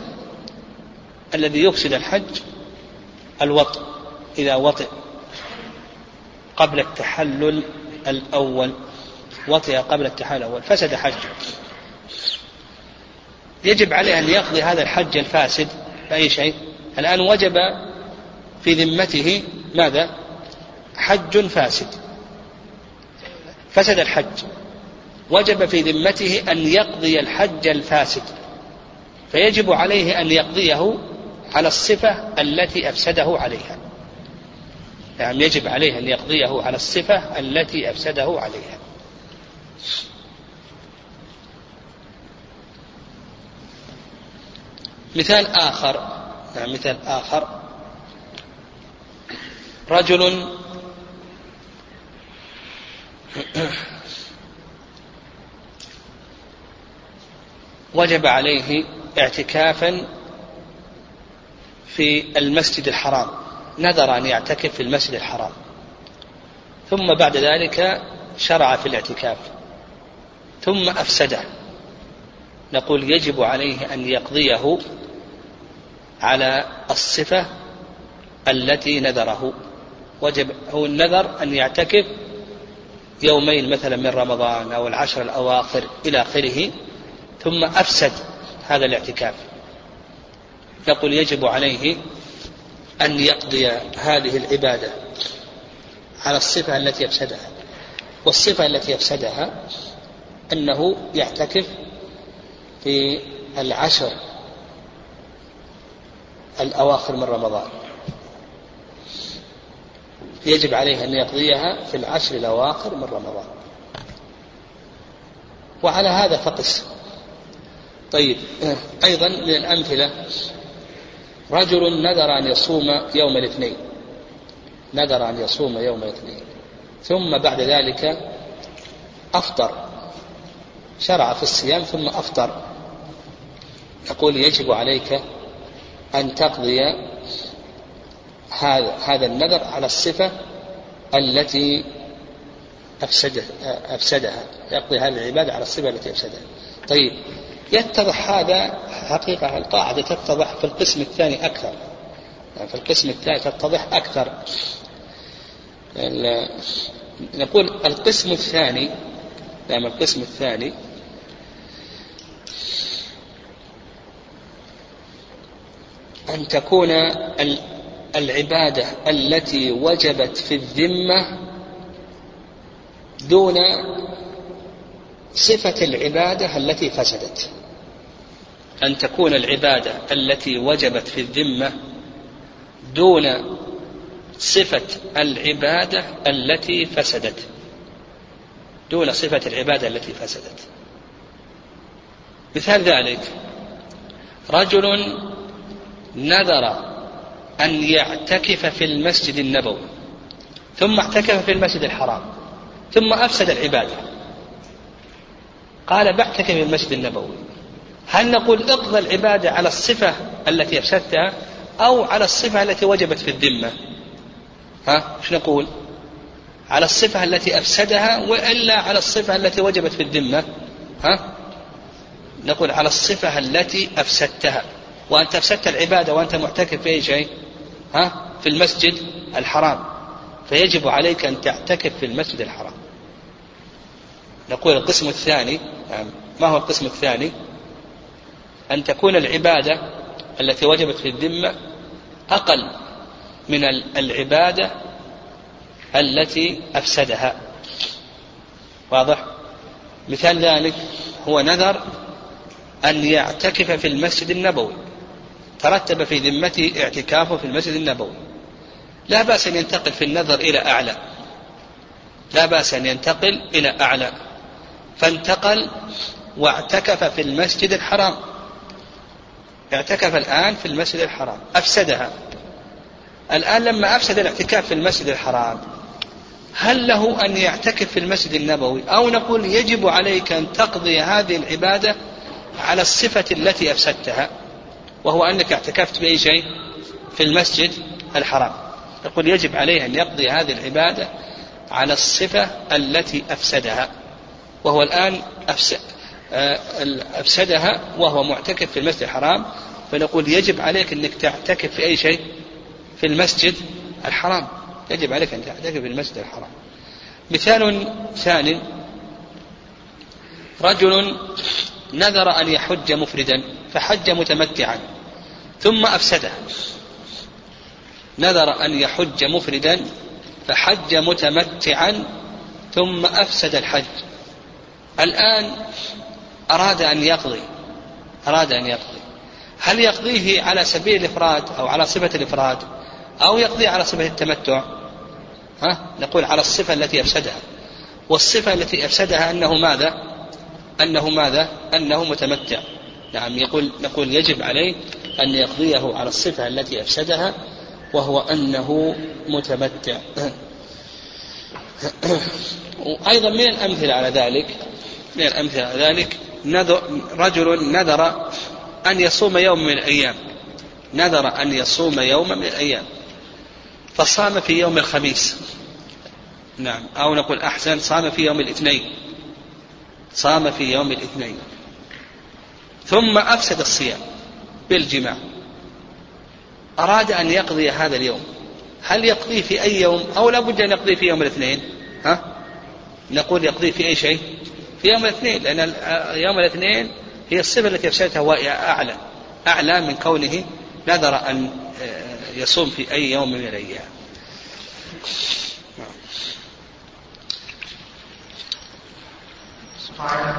الذي يفسد الحج الوطء إذا وطئ قبل التحلل الأول وطئ قبل التحلل الأول فسد حجه. يجب عليه أن يقضي هذا الحج الفاسد بأي شيء؟ الآن وجب في ذمته ماذا؟ حج فاسد. فسد الحج. وجب في ذمته أن يقضي الحج الفاسد. فيجب عليه أن يقضيه على الصفة التي أفسده عليها. نعم يجب عليه أن يقضيه على الصفة التي أفسده عليها. مثال آخر نعم مثال آخر. رجل وجب عليه اعتكافا في المسجد الحرام. نذر أن يعتكف في المسجد الحرام. ثم بعد ذلك شرع في الاعتكاف. ثم أفسده. نقول يجب عليه أن يقضيه على الصفة التي نذره. وجب هو النذر أن يعتكف يومين مثلا من رمضان أو العشر الأواخر إلى آخره ثم أفسد هذا الاعتكاف. نقول يجب عليه أن يقضي هذه العبادة على الصفة التي أفسدها والصفة التي أفسدها أنه يعتكف في العشر الأواخر من رمضان. يجب عليه أن يقضيها في العشر الأواخر من رمضان. وعلى هذا فقس. طيب أيضا من الأمثلة رجل نذر أن يصوم يوم الاثنين. نذر أن يصوم يوم الاثنين. ثم بعد ذلك أفطر. شرع في الصيام ثم أفطر. يقول يجب عليك أن تقضي هذا هذا النذر على الصفة التي أفسده أفسدها. يقضي هذه العبادة على الصفة التي أفسدها. طيب يتضح هذا حقيقة القاعدة تتضح في القسم الثاني أكثر. يعني في القسم الثاني تتضح أكثر. نقول القسم الثاني نعم القسم الثاني. أن تكون العبادة التي وجبت في الذمة دون صفة العبادة التي فسدت. أن تكون العبادة التي وجبت في الذمة دون صفة العبادة التي فسدت. دون صفة العبادة التي فسدت. مثال ذلك. رجل نذر أن يعتكف في المسجد النبوي ثم اعتكف في المسجد الحرام ثم أفسد العبادة. قال بعتكف في المسجد النبوي. هل نقول اقضى العبادة على الصفة التي أفسدتها أو على الصفة التي وجبت في الذمة؟ ها إيش نقول؟ على الصفة التي أفسدها وإلا على الصفة التي وجبت في الذمة؟ ها؟ نقول على الصفة التي أفسدتها. وأنت أفسدت العبادة وأنت معتكف في أي شيء؟ ها؟ في المسجد الحرام. فيجب عليك أن تعتكف في المسجد الحرام. نقول القسم الثاني نعم ما هو القسم الثاني؟ أن تكون العبادة التي وجبت في الذمة أقل من العبادة التي أفسدها. واضح؟ مثال ذلك هو نذر أن يعتكف في المسجد النبوي ترتب في ذمته اعتكافه في المسجد النبوي. لا بأس أن ينتقل في النذر إلى أعلى. لا بأس أن ينتقل إلى أعلى. فانتقل واعتكف في المسجد الحرام. اعتكف الآن في المسجد الحرام أفسدها. الآن لما أفسد الاعتكاف في المسجد الحرام هل له أن يعتكف في المسجد النبوي؟ أو نقول يجب عليك أن تقضي هذه العبادة على الصفة التي أفسدتها وهو أنك اعتكفت بأي شيء في المسجد الحرام. يقول يجب عليه أن يقضي هذه العبادة على الصفة التي أفسدها وهو الآن أفسدها وهو معتكف في المسجد الحرام فنقول يجب عليك أنك تعتكف في أي شيء في المسجد الحرام. يجب عليك أن تعتكف في المسجد الحرام. مثال ثاني رجل نذر أن يحج مفردا فحج متمتعا ثم أفسده. نذر أن يحج مفردا فحج متمتعا ثم أفسد الحج. الآن أراد أن يقضي. أراد أن يقضي. هل يقضيه على سبيل الإفراد أو على صفة الإفراد؟ أو يقضي على صفة التمتع؟ ها؟ نقول على الصفة التي أفسدها. والصفة التي أفسدها أنه ماذا؟ أنه ماذا؟ أنه متمتع. نعم يقول نقول يجب عليه أن يقضيه على الصفة التي أفسدها وهو أنه متمتع. وأيضا من الأمثلة على ذلك؟ من الأمثلة على ذلك نذر رجل نذر أن يصوم يوم من الأيام. نذر أن يصوم يوم من الأيام. فصام في يوم الخميس. نعم. أو نقول أحسن صام في يوم الاثنين. صام في يوم الاثنين. ثم أفسد الصيام بالجماع. أراد أن يقضي هذا اليوم. هل يقضيه في أي يوم أو لا بد أن يقضيه في يوم الاثنين؟ ها؟ نقول يقضيه في أي شيء؟ في يوم الاثنين لأن يوم الاثنين هي الصفة التي أفسدتها أعلى أعلى من كونه نذر أن يصوم في أي يوم من الأيام. قاعدة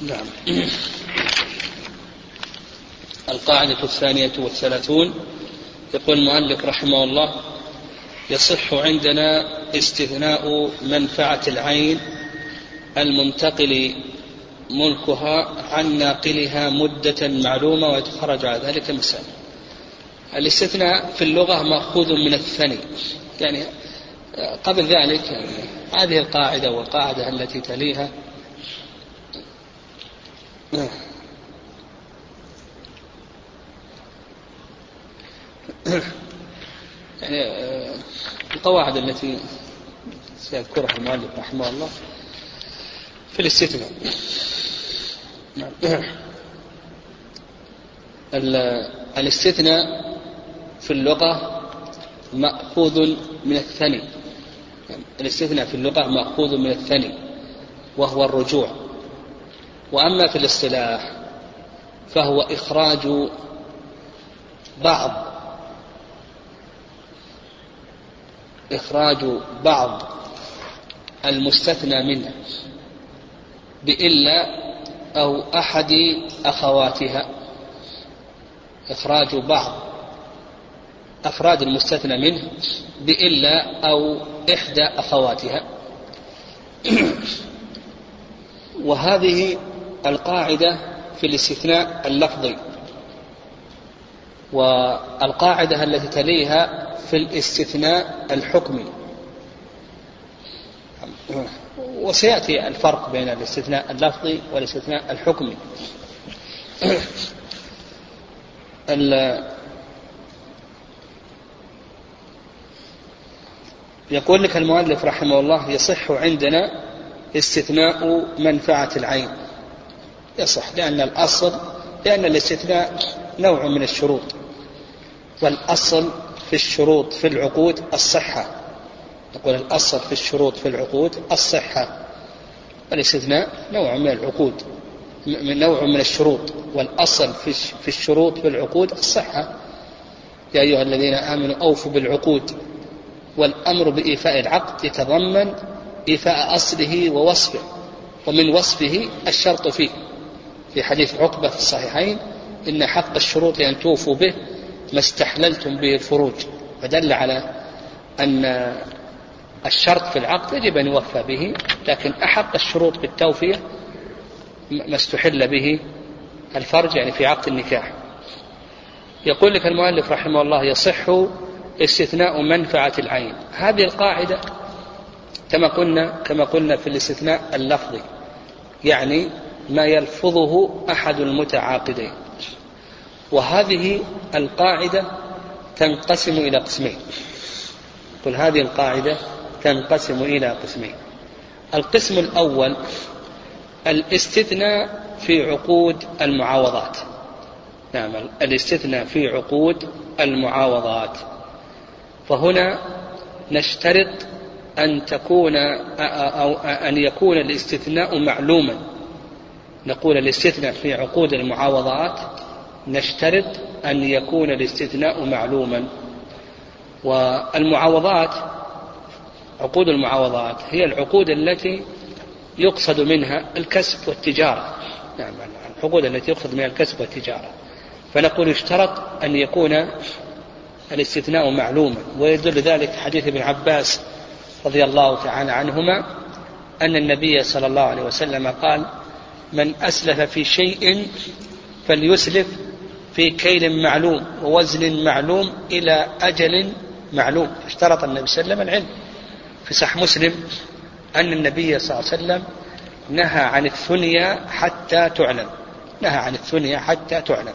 نعم. القاعدة الثانية والثلاثون. يقول المؤلف رحمه الله يصح عندنا استثناء منفعة العين المنتقل ملكها عن ناقلها مدة معلومة ويتخرج على ذلك مثال الاستثناء في اللغة مأخوذ من الثني. يعني قبل ذلك يعني هذه القاعدة والقاعدة التي تليها يعني القواعد التي سيذكرها المؤلف رحمه الله في الاستثناء الاستثناء في اللغة مأخوذ من الثني. الاستثناء في اللغة مأخوذ من الثني وهو الرجوع. وأما في الاصطلاح فهو إخراج بعض إخراج بعض المستثنى منه بإلا أو أحد أخواتها إخراج بعض أفراد المستثنى منه بإلا أو إحدى أخواتها. وهذه القاعدة في الاستثناء اللفظي والقاعدة التي تليها في الاستثناء الحكمي. وسيأتي الفرق بين الاستثناء اللفظي والاستثناء الحكمي. يقول لك المؤلف رحمه الله يصح عندنا استثناء منفعة العين. يصح لأن الأصل لأن الاستثناء نوع من الشروط. والأصل في الشروط في العقود الصحة. نقول الأصل في الشروط في العقود الصحة. الاستثناء نوع من العقود من نوع من الشروط. والأصل في الشروط في العقود الصحة. يا أيها الذين آمنوا أوفوا بالعقود. والأمر بإيفاء العقد يتضمن إيفاء أصله ووصفه. ومن وصفه الشرط فيه. في حديث عقبة في الصحيحين إن حق الشروط أن توفوا به ما استحللتم به الفروج. فدل على أن الشرط في العقد يجب أن يوفى به لكن أحق الشروط بالتوفية ما استحل به الفرج يعني في عقد النكاح. يقول لك المؤلف رحمه الله يصح استثناء منفعة العين. هذه القاعدة كما قلنا كما قلنا في الاستثناء اللفظي يعني ما يلفظه أحد المتعاقدين. وهذه القاعدة تنقسم إلى قسمين. قل هذه القاعدة تنقسم إلى قسمين. القسم الأول الاستثناء في عقود المعاوضات. نعم الاستثناء في عقود المعاوضات. فهنا نشترط أن تكون أو أن يكون الاستثناء معلوما. نقول الاستثناء في عقود المعاوضات نشترط أن يكون الاستثناء معلوما. والمعاوضات عقود المعاوضات هي العقود التي يقصد منها الكسب والتجارة. نعم العقود التي يقصد منها الكسب والتجارة. فنقول اشترط أن يكون الاستثناء معلوما. ويدل ذلك حديث ابن عباس رضي الله تعالى عنهما أن النبي صلى الله عليه وسلم قال من أسلف في شيء فليسلف في كيل معلوم ووزن معلوم إلى أجل معلوم. اشترط النبي صلى الله عليه وسلم العلم. في صح مسلم أن النبي صلى الله عليه وسلم نهى عن الثنيا حتى تعلم. نهى عن الثنيا حتى تعلم.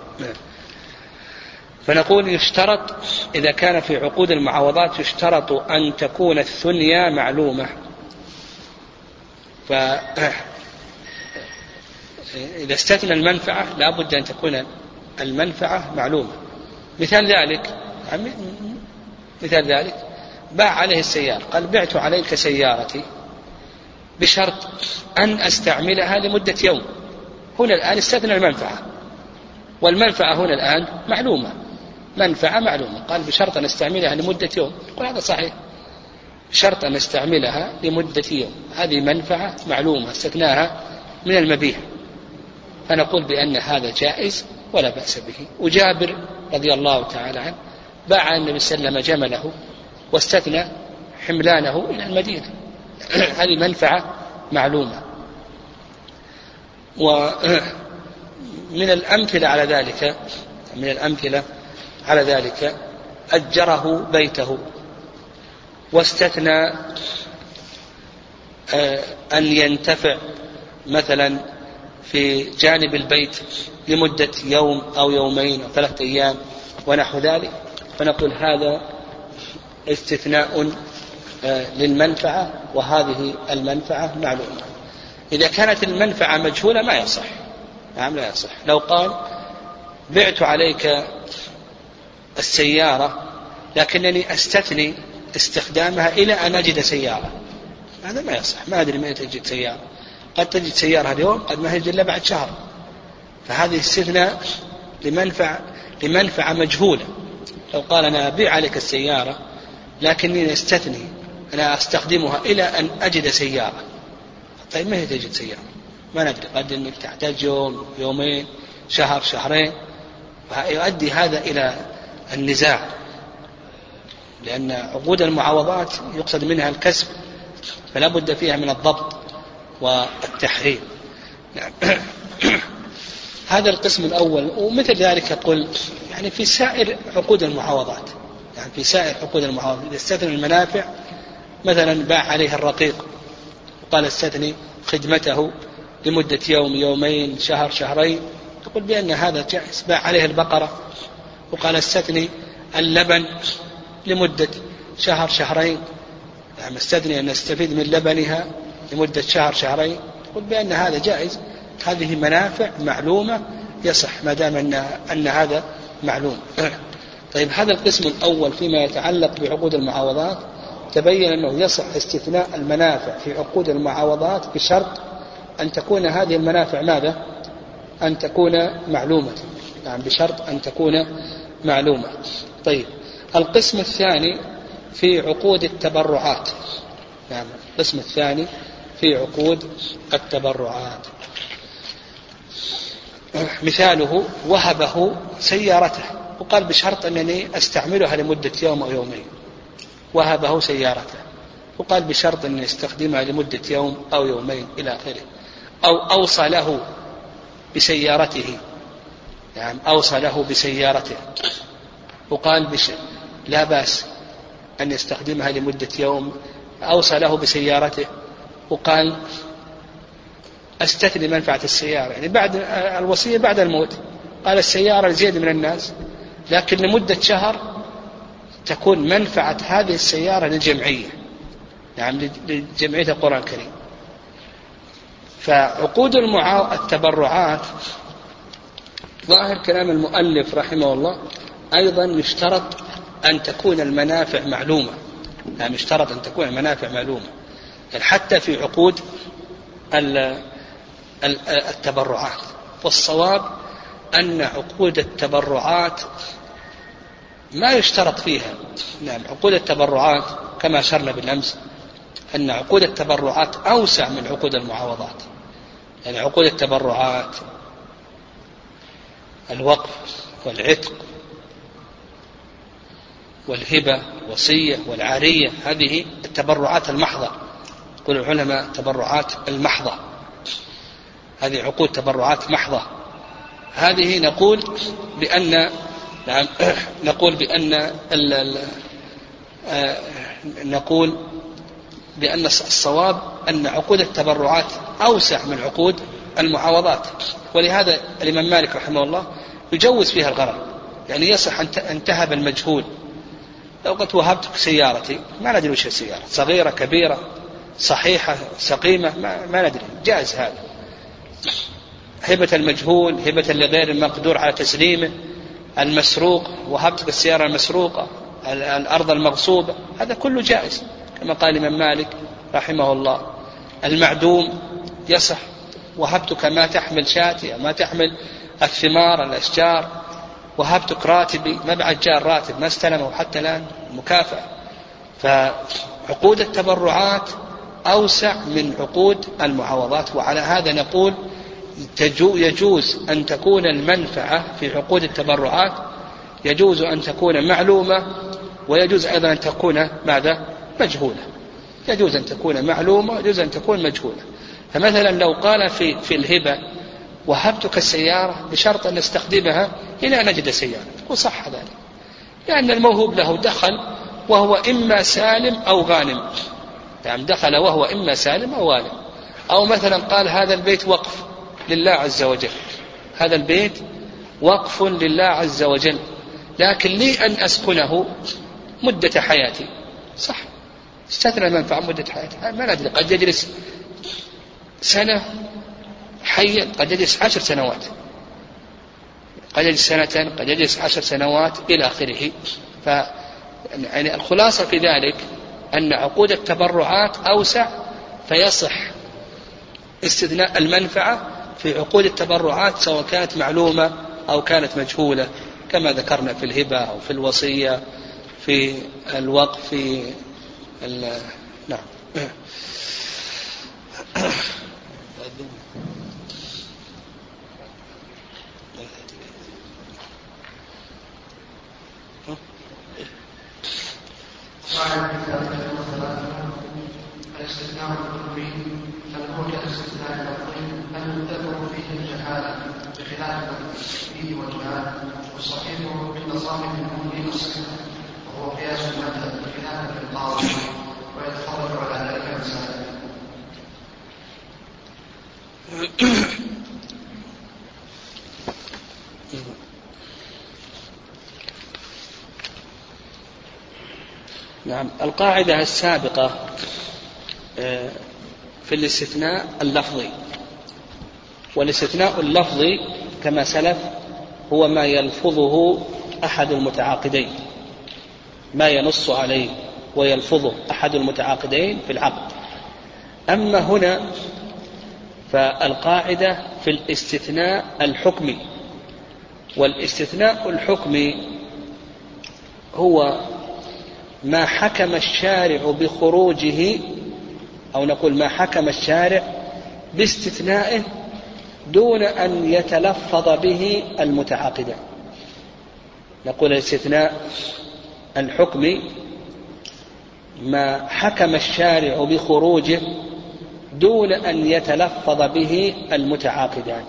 فنقول يشترط إذا كان في عقود المعاوضات يشترط أن تكون الثنيا معلومة. إذا استثنى المنفعة لا بد أن تكون المنفعة معلومة. مثال ذلك مثال ذلك باع عليه السيارة قال بعت عليك سيارتي بشرط أن أستعملها لمدة يوم. هنا الآن استثنى المنفعة. والمنفعة هنا الآن معلومة. منفعة معلومة. قال بشرط أن أستعملها لمدة يوم. يقول هذا صحيح. بشرط أن أستعملها لمدة يوم. هذه منفعة معلومة استثناها من المبيع. فنقول بأن هذا جائز ولا بأس به. وجابر رضي الله تعالى عنه باع النبي صلى الله عليه وسلم جمله واستثنى حملانه إلى المدينة. هذه منفعة معلومة. ومن الأمثلة على ذلك من الأمثلة على ذلك أجره بيته واستثنى آه، أن ينتفع مثلا في جانب البيت لمدة يوم أو يومين أو ثلاثة أيام ونحو ذلك فنقول هذا استثناء آه، للمنفعة وهذه المنفعة معلومة. إذا كانت المنفعة مجهولة ما يصح. نعم لا يصح. لو قال بعت عليك السيارة لكنني أستثني استخدامها إلى أن أجد سيارة. هذا ما يصح. ما أدري متى تجد سيارة. قد تجد سيارة اليوم قد ما هي إلا بعد شهر. فهذه استثناء لمنفعة لمنفعة مجهولة. لو قال أنا أبيع عليك السيارة لكنني أستثني أنا أستخدمها إلى أن أجد سيارة. طيب ما هي تجد سيارة؟ ما ندري قد أنك تحتاج يوم يومين شهر شهرين. يؤدي هذا إلى النزاع. لأن عقود المعاوضات يقصد منها الكسب فلا بد فيها من الضبط. والتحريم. نعم. هذا القسم الأول ومثل ذلك يقول يعني في سائر عقود المعاوضات يعني في سائر عقود المعاوضات إذا استثنى المنافع مثلا باع عليه الرقيق وقال استثني خدمته لمدة يوم يومين شهر شهرين. تقول بأن هذا جائز. باع عليه البقرة وقال استثني اللبن لمدة شهر شهرين. يعني استثني أن نستفيد من لبنها. لمدة شهر شهرين. تقول بأن هذا جائز. هذه منافع معلومة يصح ما دام أن, أن هذا معلوم. طيب هذا القسم الأول فيما يتعلق بعقود المعاوضات تبين أنه يصح استثناء المنافع في عقود المعاوضات بشرط أن تكون هذه المنافع ماذا؟ أن تكون معلومة. نعم بشرط أن تكون معلومة. طيب القسم الثاني في عقود التبرعات. نعم القسم الثاني في عقود التبرعات. مثاله وهبه سيارته وقال بشرط أنني أستعملها لمدة يوم أو يومين. وهبه سيارته وقال بشرط أن يستخدمها لمدة يوم أو يومين إلى آخره. أو أوصى له بسيارته يعني أوصى له بسيارته. وقال بش لا بأس أن يستخدمها لمدة يوم أوصى له بسيارته. وقال أستثني منفعة السيارة يعني بعد الوصية بعد الموت. قال السيارة لزيد من الناس لكن لمدة شهر تكون منفعة هذه السيارة للجمعية. نعم لجمعية القرآن الكريم. فعقود المعا... التبرعات ظاهر كلام المؤلف رحمه الله أيضا يشترط أن تكون المنافع معلومة. يعني يشترط أن تكون المنافع معلومة. يعني حتى في عقود التبرعات. والصواب أن عقود التبرعات ما يشترط فيها. نعم عقود التبرعات كما أشرنا بالأمس أن عقود التبرعات أوسع من عقود المعاوضات. يعني عقود التبرعات الوقف والعتق والهبة والوصية والعارية هذه التبرعات المحضة. يقول العلماء التبرعات المحضة. هذه عقود تبرعات محضة. هذه نقول بأن نعم نقول بأن ال ال آه، نقول بأن الصواب أن عقود التبرعات أوسع من عقود المعاوضات. ولهذا الإمام مالك رحمه الله يجوز فيها الغرر يعني يصح أن تهب المجهول. لو قلت وهبتك سيارتي ما ندري وش السيارة صغيرة كبيرة. صحيحة سقيمة ما, ما ندري. جائز هذا. هبة المجهول هبة لغير المقدور على تسليمه المسروق وهبتك السيارة المسروقة الأرض المغصوبة. هذا كله جائز كما قال الإمام مالك رحمه الله. المعدوم يصح وهبتك ما تحمل شاتي ما تحمل الثمار الأشجار. وهبتك راتبي ما بعد جاء الراتب ما استلمه حتى الآن مكافأة. فعقود التبرعات أوسع من عقود المعاوضات. وعلى هذا نقول يجوز أن تكون المنفعة في عقود التبرعات يجوز أن تكون معلومة ويجوز أيضا أن تكون ماذا؟ مجهولة. يجوز أن تكون معلومة ويجوز أن تكون مجهولة. فمثلا لو قال في في الهبة وهبتك السيارة بشرط أن نستخدمها إلى أن نجد سيارة. تقول صح ذلك. لأن الموهوب له دخل وهو إما سالم أو غانم. يعني دخل وهو إما سالم أو غانم أو مثلا قال هذا البيت وقف لله عز وجل. هذا البيت وقف لله عز وجل. لكن لي أن أسكنه مدة حياتي. صح. استثنى المنفعة مدة حياتي. ما ندري قد يجلس سنة حيا قد يجلس عشر سنوات. قد يجلس سنة قد يجلس عشر سنوات إلى آخره. ف يعني الخلاصة في ذلك أن عقود التبرعات أوسع فيصح استثناء المنفعة في عقود التبرعات سواء كانت معلومة أو كانت مجهولة كما ذكرنا في الهبة أو في الوصية في الوقف في نعم. قال الاستثناء الكلي هل هو كالاستثناء اللفظي هل تذكر فيه الجهاله بخلاف فيه وجهان والصحيح أن صاحب الكلي الصحه وهو قياس المذهب بخلاف القاضي ويتفرج على ذلك مسائل. نعم. القاعدة السابقة آه، في الاستثناء اللفظي. والاستثناء اللفظي كما سلف هو ما يلفظه أحد المتعاقدين. ما ينص عليه ويلفظه أحد المتعاقدين في العقد. أما هنا فالقاعدة في الاستثناء الحكمي. والاستثناء الحكمي هو ما حكم الشارع بخروجه أو نقول ما حكم الشارع باستثنائه دون أن يتلفظ به المتعاقدان نقول الاستثناء الحكمي ما حكم الشارع بخروجه دون أن يتلفظ به المتعاقدان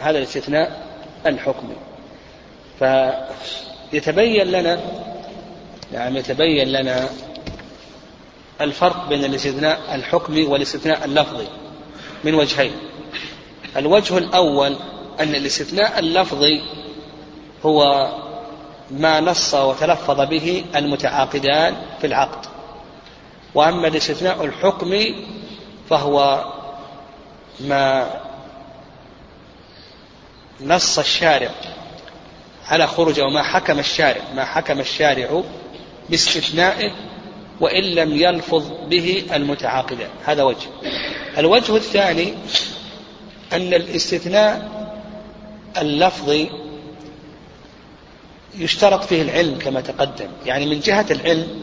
هذا الاستثناء الحكمي فيتبين لنا نعم يتبين لنا الفرق بين الاستثناء الحكمي والاستثناء اللفظي من وجهين. الوجه الأول أن الاستثناء اللفظي هو ما نص وتلفظ به المتعاقدان في العقد. وأما الاستثناء الحكمي فهو ما نص الشارع على خروج أو ما حكم الشارع ما حكم الشارع باستثنائه وإن لم يلفظ به المتعاقدان. هذا وجه. الوجه الثاني أن الاستثناء اللفظي يشترط فيه العلم كما تقدم. يعني من جهة العلم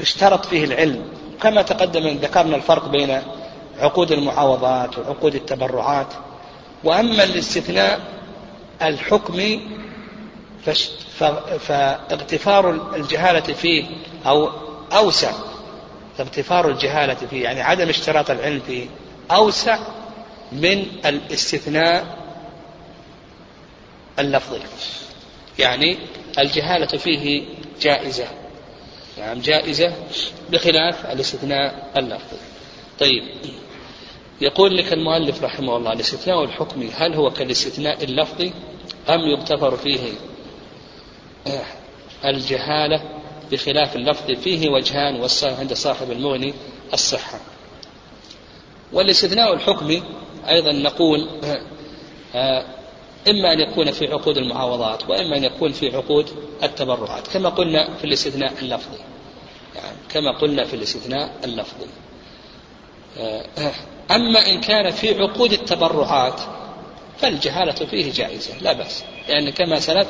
يشترط فيه العلم. كما تقدم ذكرنا الفرق بين عقود المعاوضات وعقود التبرعات. وأما الاستثناء الحكمي فاغتفار الجهالة فيه أو أوسع. اغتفار الجهالة فيه يعني عدم اشتراط العلم فيه أوسع من الاستثناء اللفظي. يعني الجهالة فيه جائزة. نعم جائزة بخلاف الاستثناء اللفظي. طيب. يقول لك المؤلف رحمه الله الاستثناء الحكمي هل هو كالاستثناء اللفظي أم يغتفر فيه الجهالة بخلاف اللفظ فيه وجهان عند صاحب المغني الصحة. والاستثناء الحكمي أيضا نقول إما أن يكون في عقود المعاوضات وإما أن يكون في عقود التبرعات كما قلنا في الاستثناء اللفظي. يعني كما قلنا في الاستثناء اللفظي. أما إن كان في عقود التبرعات فالجهالة فيه جائزة لا بأس لأن كما سلف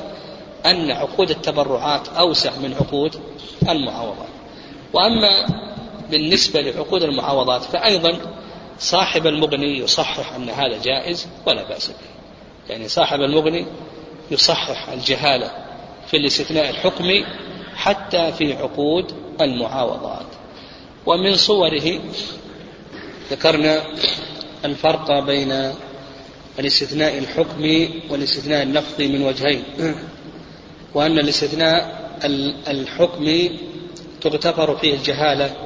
أن عقود التبرعات أوسع من عقود المعاوضات. وأما بالنسبة لعقود المعاوضات فأيضا صاحب المغني يصحح أن هذا جائز ولا بأس به. يعني صاحب المغني يصحح الجهالة في الاستثناء الحكمي حتى في عقود المعاوضات. ومن صوره ذكرنا الفرق بين الاستثناء الحكمي والاستثناء اللفظي من وجهين. وأن الاستثناء الحكمي تغتفر فيه الجهالة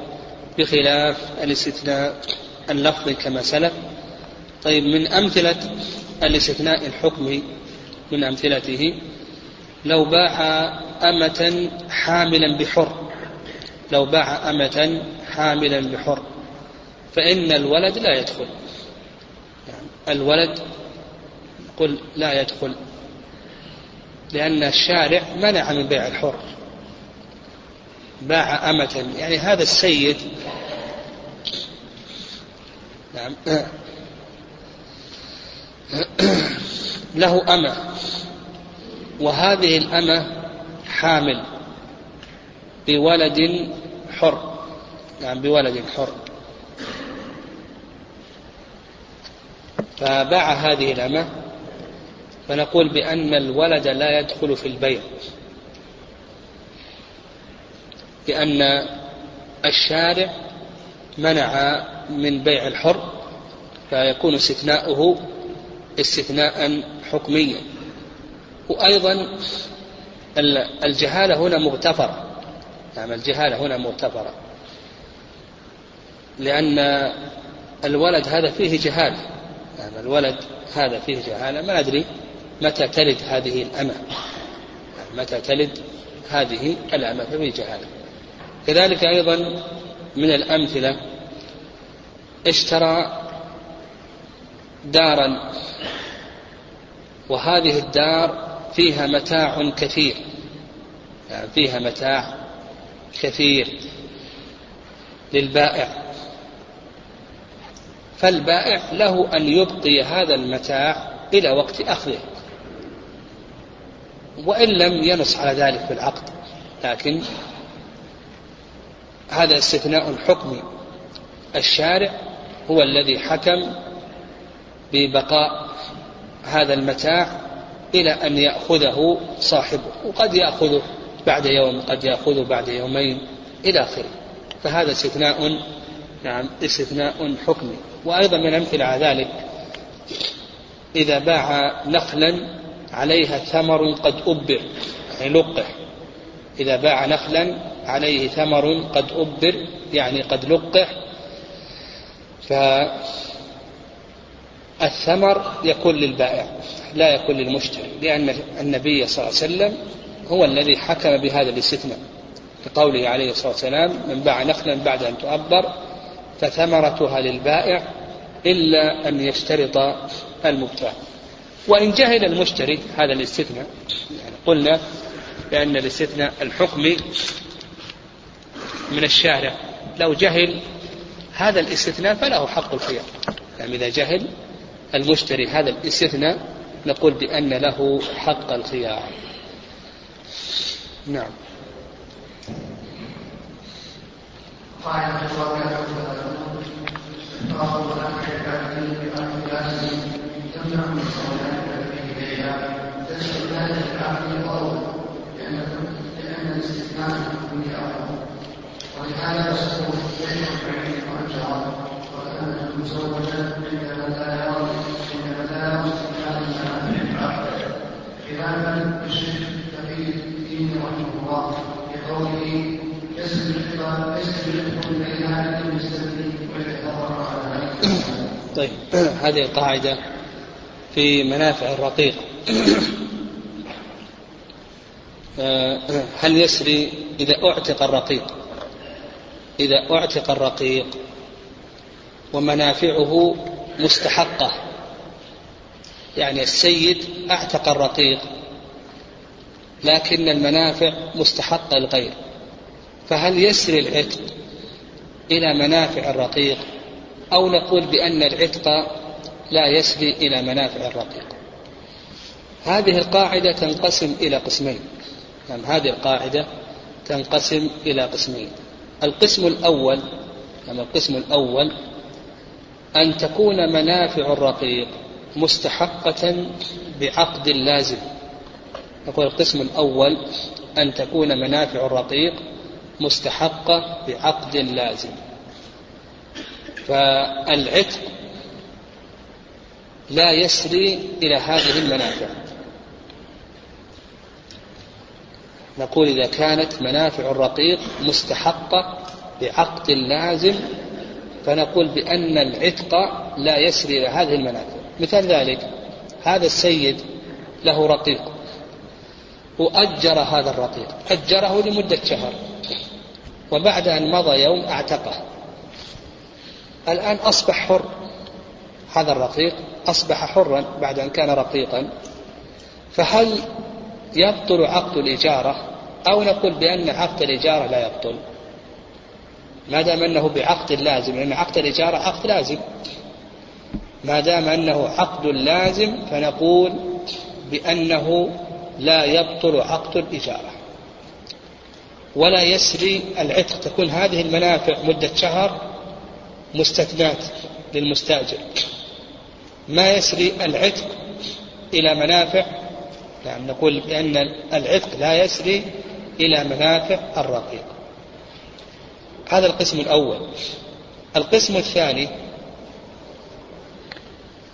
بخلاف الاستثناء اللفظي كما سلف. طيب من أمثلة الاستثناء الحكمي من أمثلته؟ لو باع أمة حاملا بحر لو باع أمة حاملا بحر فإن الولد لا يدخل. يعني الولد قل لا يدخل. لأن الشارع منع من بيع الحر. باع أمة. يعني هذا السيد نعم. له أمة. وهذه الأمة حامل بولد حر. نعم بولد حر. فباع هذه الأمة فنقول بأن الولد لا يدخل في البيع لأن الشارع منع من بيع الحر فيكون استثناؤه استثناء حكميا. وأيضا الجهالة هنا مغتفرة نعم الجهالة هنا مغتفرة لأن الولد هذا فيه جهالة يعني الولد هذا فيه جهالة ما أدري متى تلد هذه الأمة؟ متى تلد هذه الأمة جهالة كذلك أيضا من الأمثلة اشترى دارا وهذه الدار فيها متاع كثير. يعني فيها متاع كثير للبائع. فالبائع له أن يبقي هذا المتاع إلى وقت أخذه. وإن لم ينص على ذلك في العقد لكن هذا استثناء حكمي الشارع هو الذي حكم ببقاء هذا المتاع إلى أن يأخذه صاحبه وقد يأخذه بعد يوم قد يأخذه بعد يومين إلى آخره. فهذا استثناء نعم استثناء حكمي. وأيضا من أمثلة على ذلك إذا باع نخلا عليها ثمر قد أبر يعني لقح. إذا باع نخلا عليه ثمر قد أبر يعني قد لقح. فالثمر يكون للبائع لا يكون للمشتري لأن النبي صلى الله عليه وسلم هو الذي حكم بهذا الاستثناء. لقوله عليه الصلاة والسلام من باع نخلا بعد أن تؤبر فثمرتها للبائع إلا أن يشترط المبتاع. وإن جهل المشتري هذا الاستثناء. يعني قلنا بأن الاستثناء الحكمي من الشارع. لو جهل هذا الاستثناء فله حق الخيار يعني إذا جهل المشتري هذا الاستثناء نقول بأن له حق الخيار نعم. قاعدة الاستثناء من ولهذا يصح بين الفعل والجواب طيب هذه القاعدة في منافع الرقيق. هل يسري إذا أعتق الرقيق؟ إذا أعتق الرقيق ومنافعه مستحقة. يعني السيد أعتق الرقيق لكن المنافع مستحقة للغير فهل يسري العتق إلى منافع الرقيق؟ أو نقول بأن العتق لا يسري إلى منافع الرقيق. هذه القاعدة تنقسم إلى قسمين. نعم هذه القاعدة تنقسم إلى قسمين. القسم الأول نعم القسم الأول أن تكون منافع الرقيق مستحقة بعقد لازم. نقول القسم الأول أن تكون منافع الرقيق مستحقة بعقد لازم. فالعتق لا يسري إلى هذه المنافع. نقول إذا كانت منافع الرقيق مستحقة بعقد لازم فنقول بأن العتق لا يسري إلى هذه المنافع. مثال ذلك هذا السيد له رقيق وأجر هذا الرقيق أجره لمدة شهر وبعد أن مضى يوم أعتقه. الآن أصبح حر هذا الرقيق أصبح حرا بعد أن كان رقيقا فهل يبطل عقد الإجارة أو نقول بأن عقد الإجارة لا يبطل. ما دام أنه بعقد لازم لأن عقد الإجارة عقد لازم. ما دام أنه عقد لازم فنقول بأنه لا يبطل عقد الإجارة. ولا يسري العتق تكون هذه المنافع مدة شهر مستثنات للمستأجر. ما يسري العتق إلى منافع نعم نقول بأن العتق لا يسري إلى منافع الرقيق. هذا القسم الأول. القسم الثاني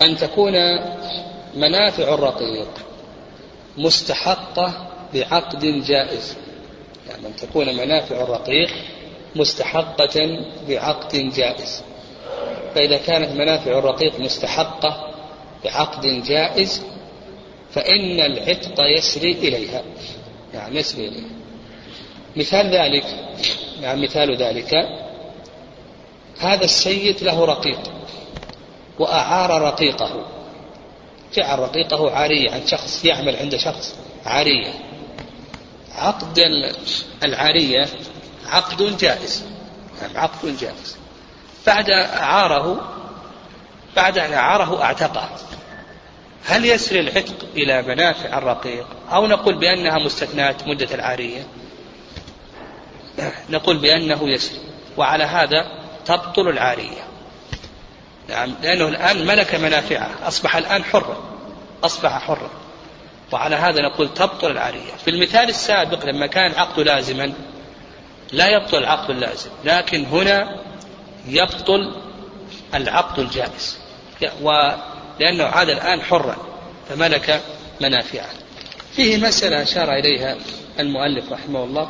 أن تكون منافع الرقيق مستحقة بعقد جائز. يعني أن تكون منافع الرقيق مستحقة بعقد جائز. فإذا كانت منافع الرقيق مستحقة بعقد جائز فإن العتق يسري إليها. نعم يسري إليها. مثال ذلك نعم مثال ذلك. هذا السيد له رقيق وأعار رقيقه. جعل رقيقه عارية عن شخص يعمل عند شخص عارية. عقد العارية عقد جائز. نعم عقد جائز. بعد أعاره بعد أن أعاره أعتقه. هل يسري العتق إلى منافع الرقيق؟ أو نقول بأنها مستثنات مدة العارية؟ نقول بأنه يسري وعلى هذا تبطل العارية. نعم لأنه الآن ملك منافعه أصبح الآن حرا أصبح حرا. وعلى هذا نقول تبطل العارية. في المثال السابق لما كان العقد لازما لا يبطل العقد اللازم لكن هنا يبطل العقد الجائز ولأنه عاد الآن حرا فملك منافعه. فيه مسألة أشار إليها المؤلف رحمه الله.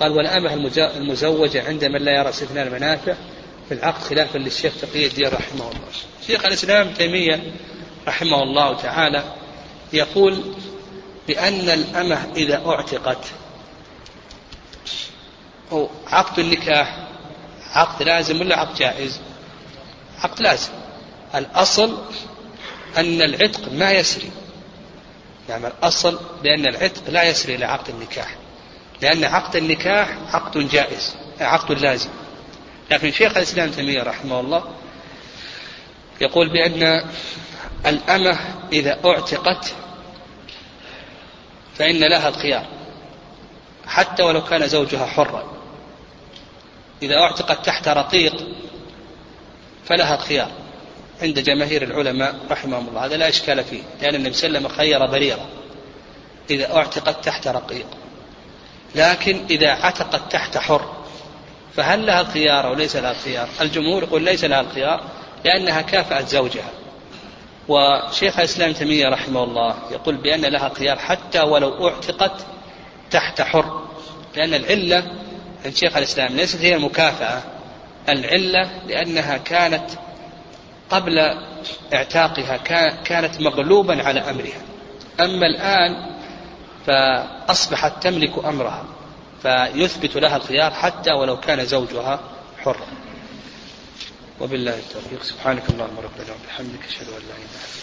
قال والأمة المزوجة عند من لا يرى استثناء المنافع في العقد خلافا للشيخ تقي الدين رحمه الله. شيخ الإسلام تيمية رحمه الله تعالى يقول بأن الأمة إذا أعتقت أو عقد النكاح عقد لازم ولا عقد جائز؟ عقد لازم. الأصل أن العتق ما يسري. يعني الأصل بأن العتق لا يسري إلى عقد النكاح. لأن عقد النكاح عقد جائز عقد لازم. لكن شيخ الإسلام تيمية رحمه الله يقول بأن الأمة إذا أعتقت فإن لها الخيار حتى ولو كان زوجها حرا. إذا أعتقت تحت رقيق فلها الخيار. عند جماهير العلماء رحمهم الله. هذا لا إشكال فيه لأن النبي صلى الله عليه وسلم خير بريرة إذا أعتقت تحت رقيق. لكن إذا عتقت تحت حر فهل لها الخيار أو ليس لها الخيار؟ الجمهور يقول ليس لها الخيار لأنها كافأت زوجها. وشيخ الإسلام تيمية رحمه الله يقول بأن لها خيار حتى ولو أعتقت تحت حر. لأن العلة عند شيخ الإسلام ليست هي المكافأة العلة لأنها كانت قبل اعتاقها كانت مغلوبا على أمرها. أما الآن فأصبحت تملك أمرها فيثبت لها الخيار حتى ولو كان زوجها حرا. وبالله التوفيق. سبحانك اللهم ربنا وبحمدك أشهد أن لا إله إلا أنت.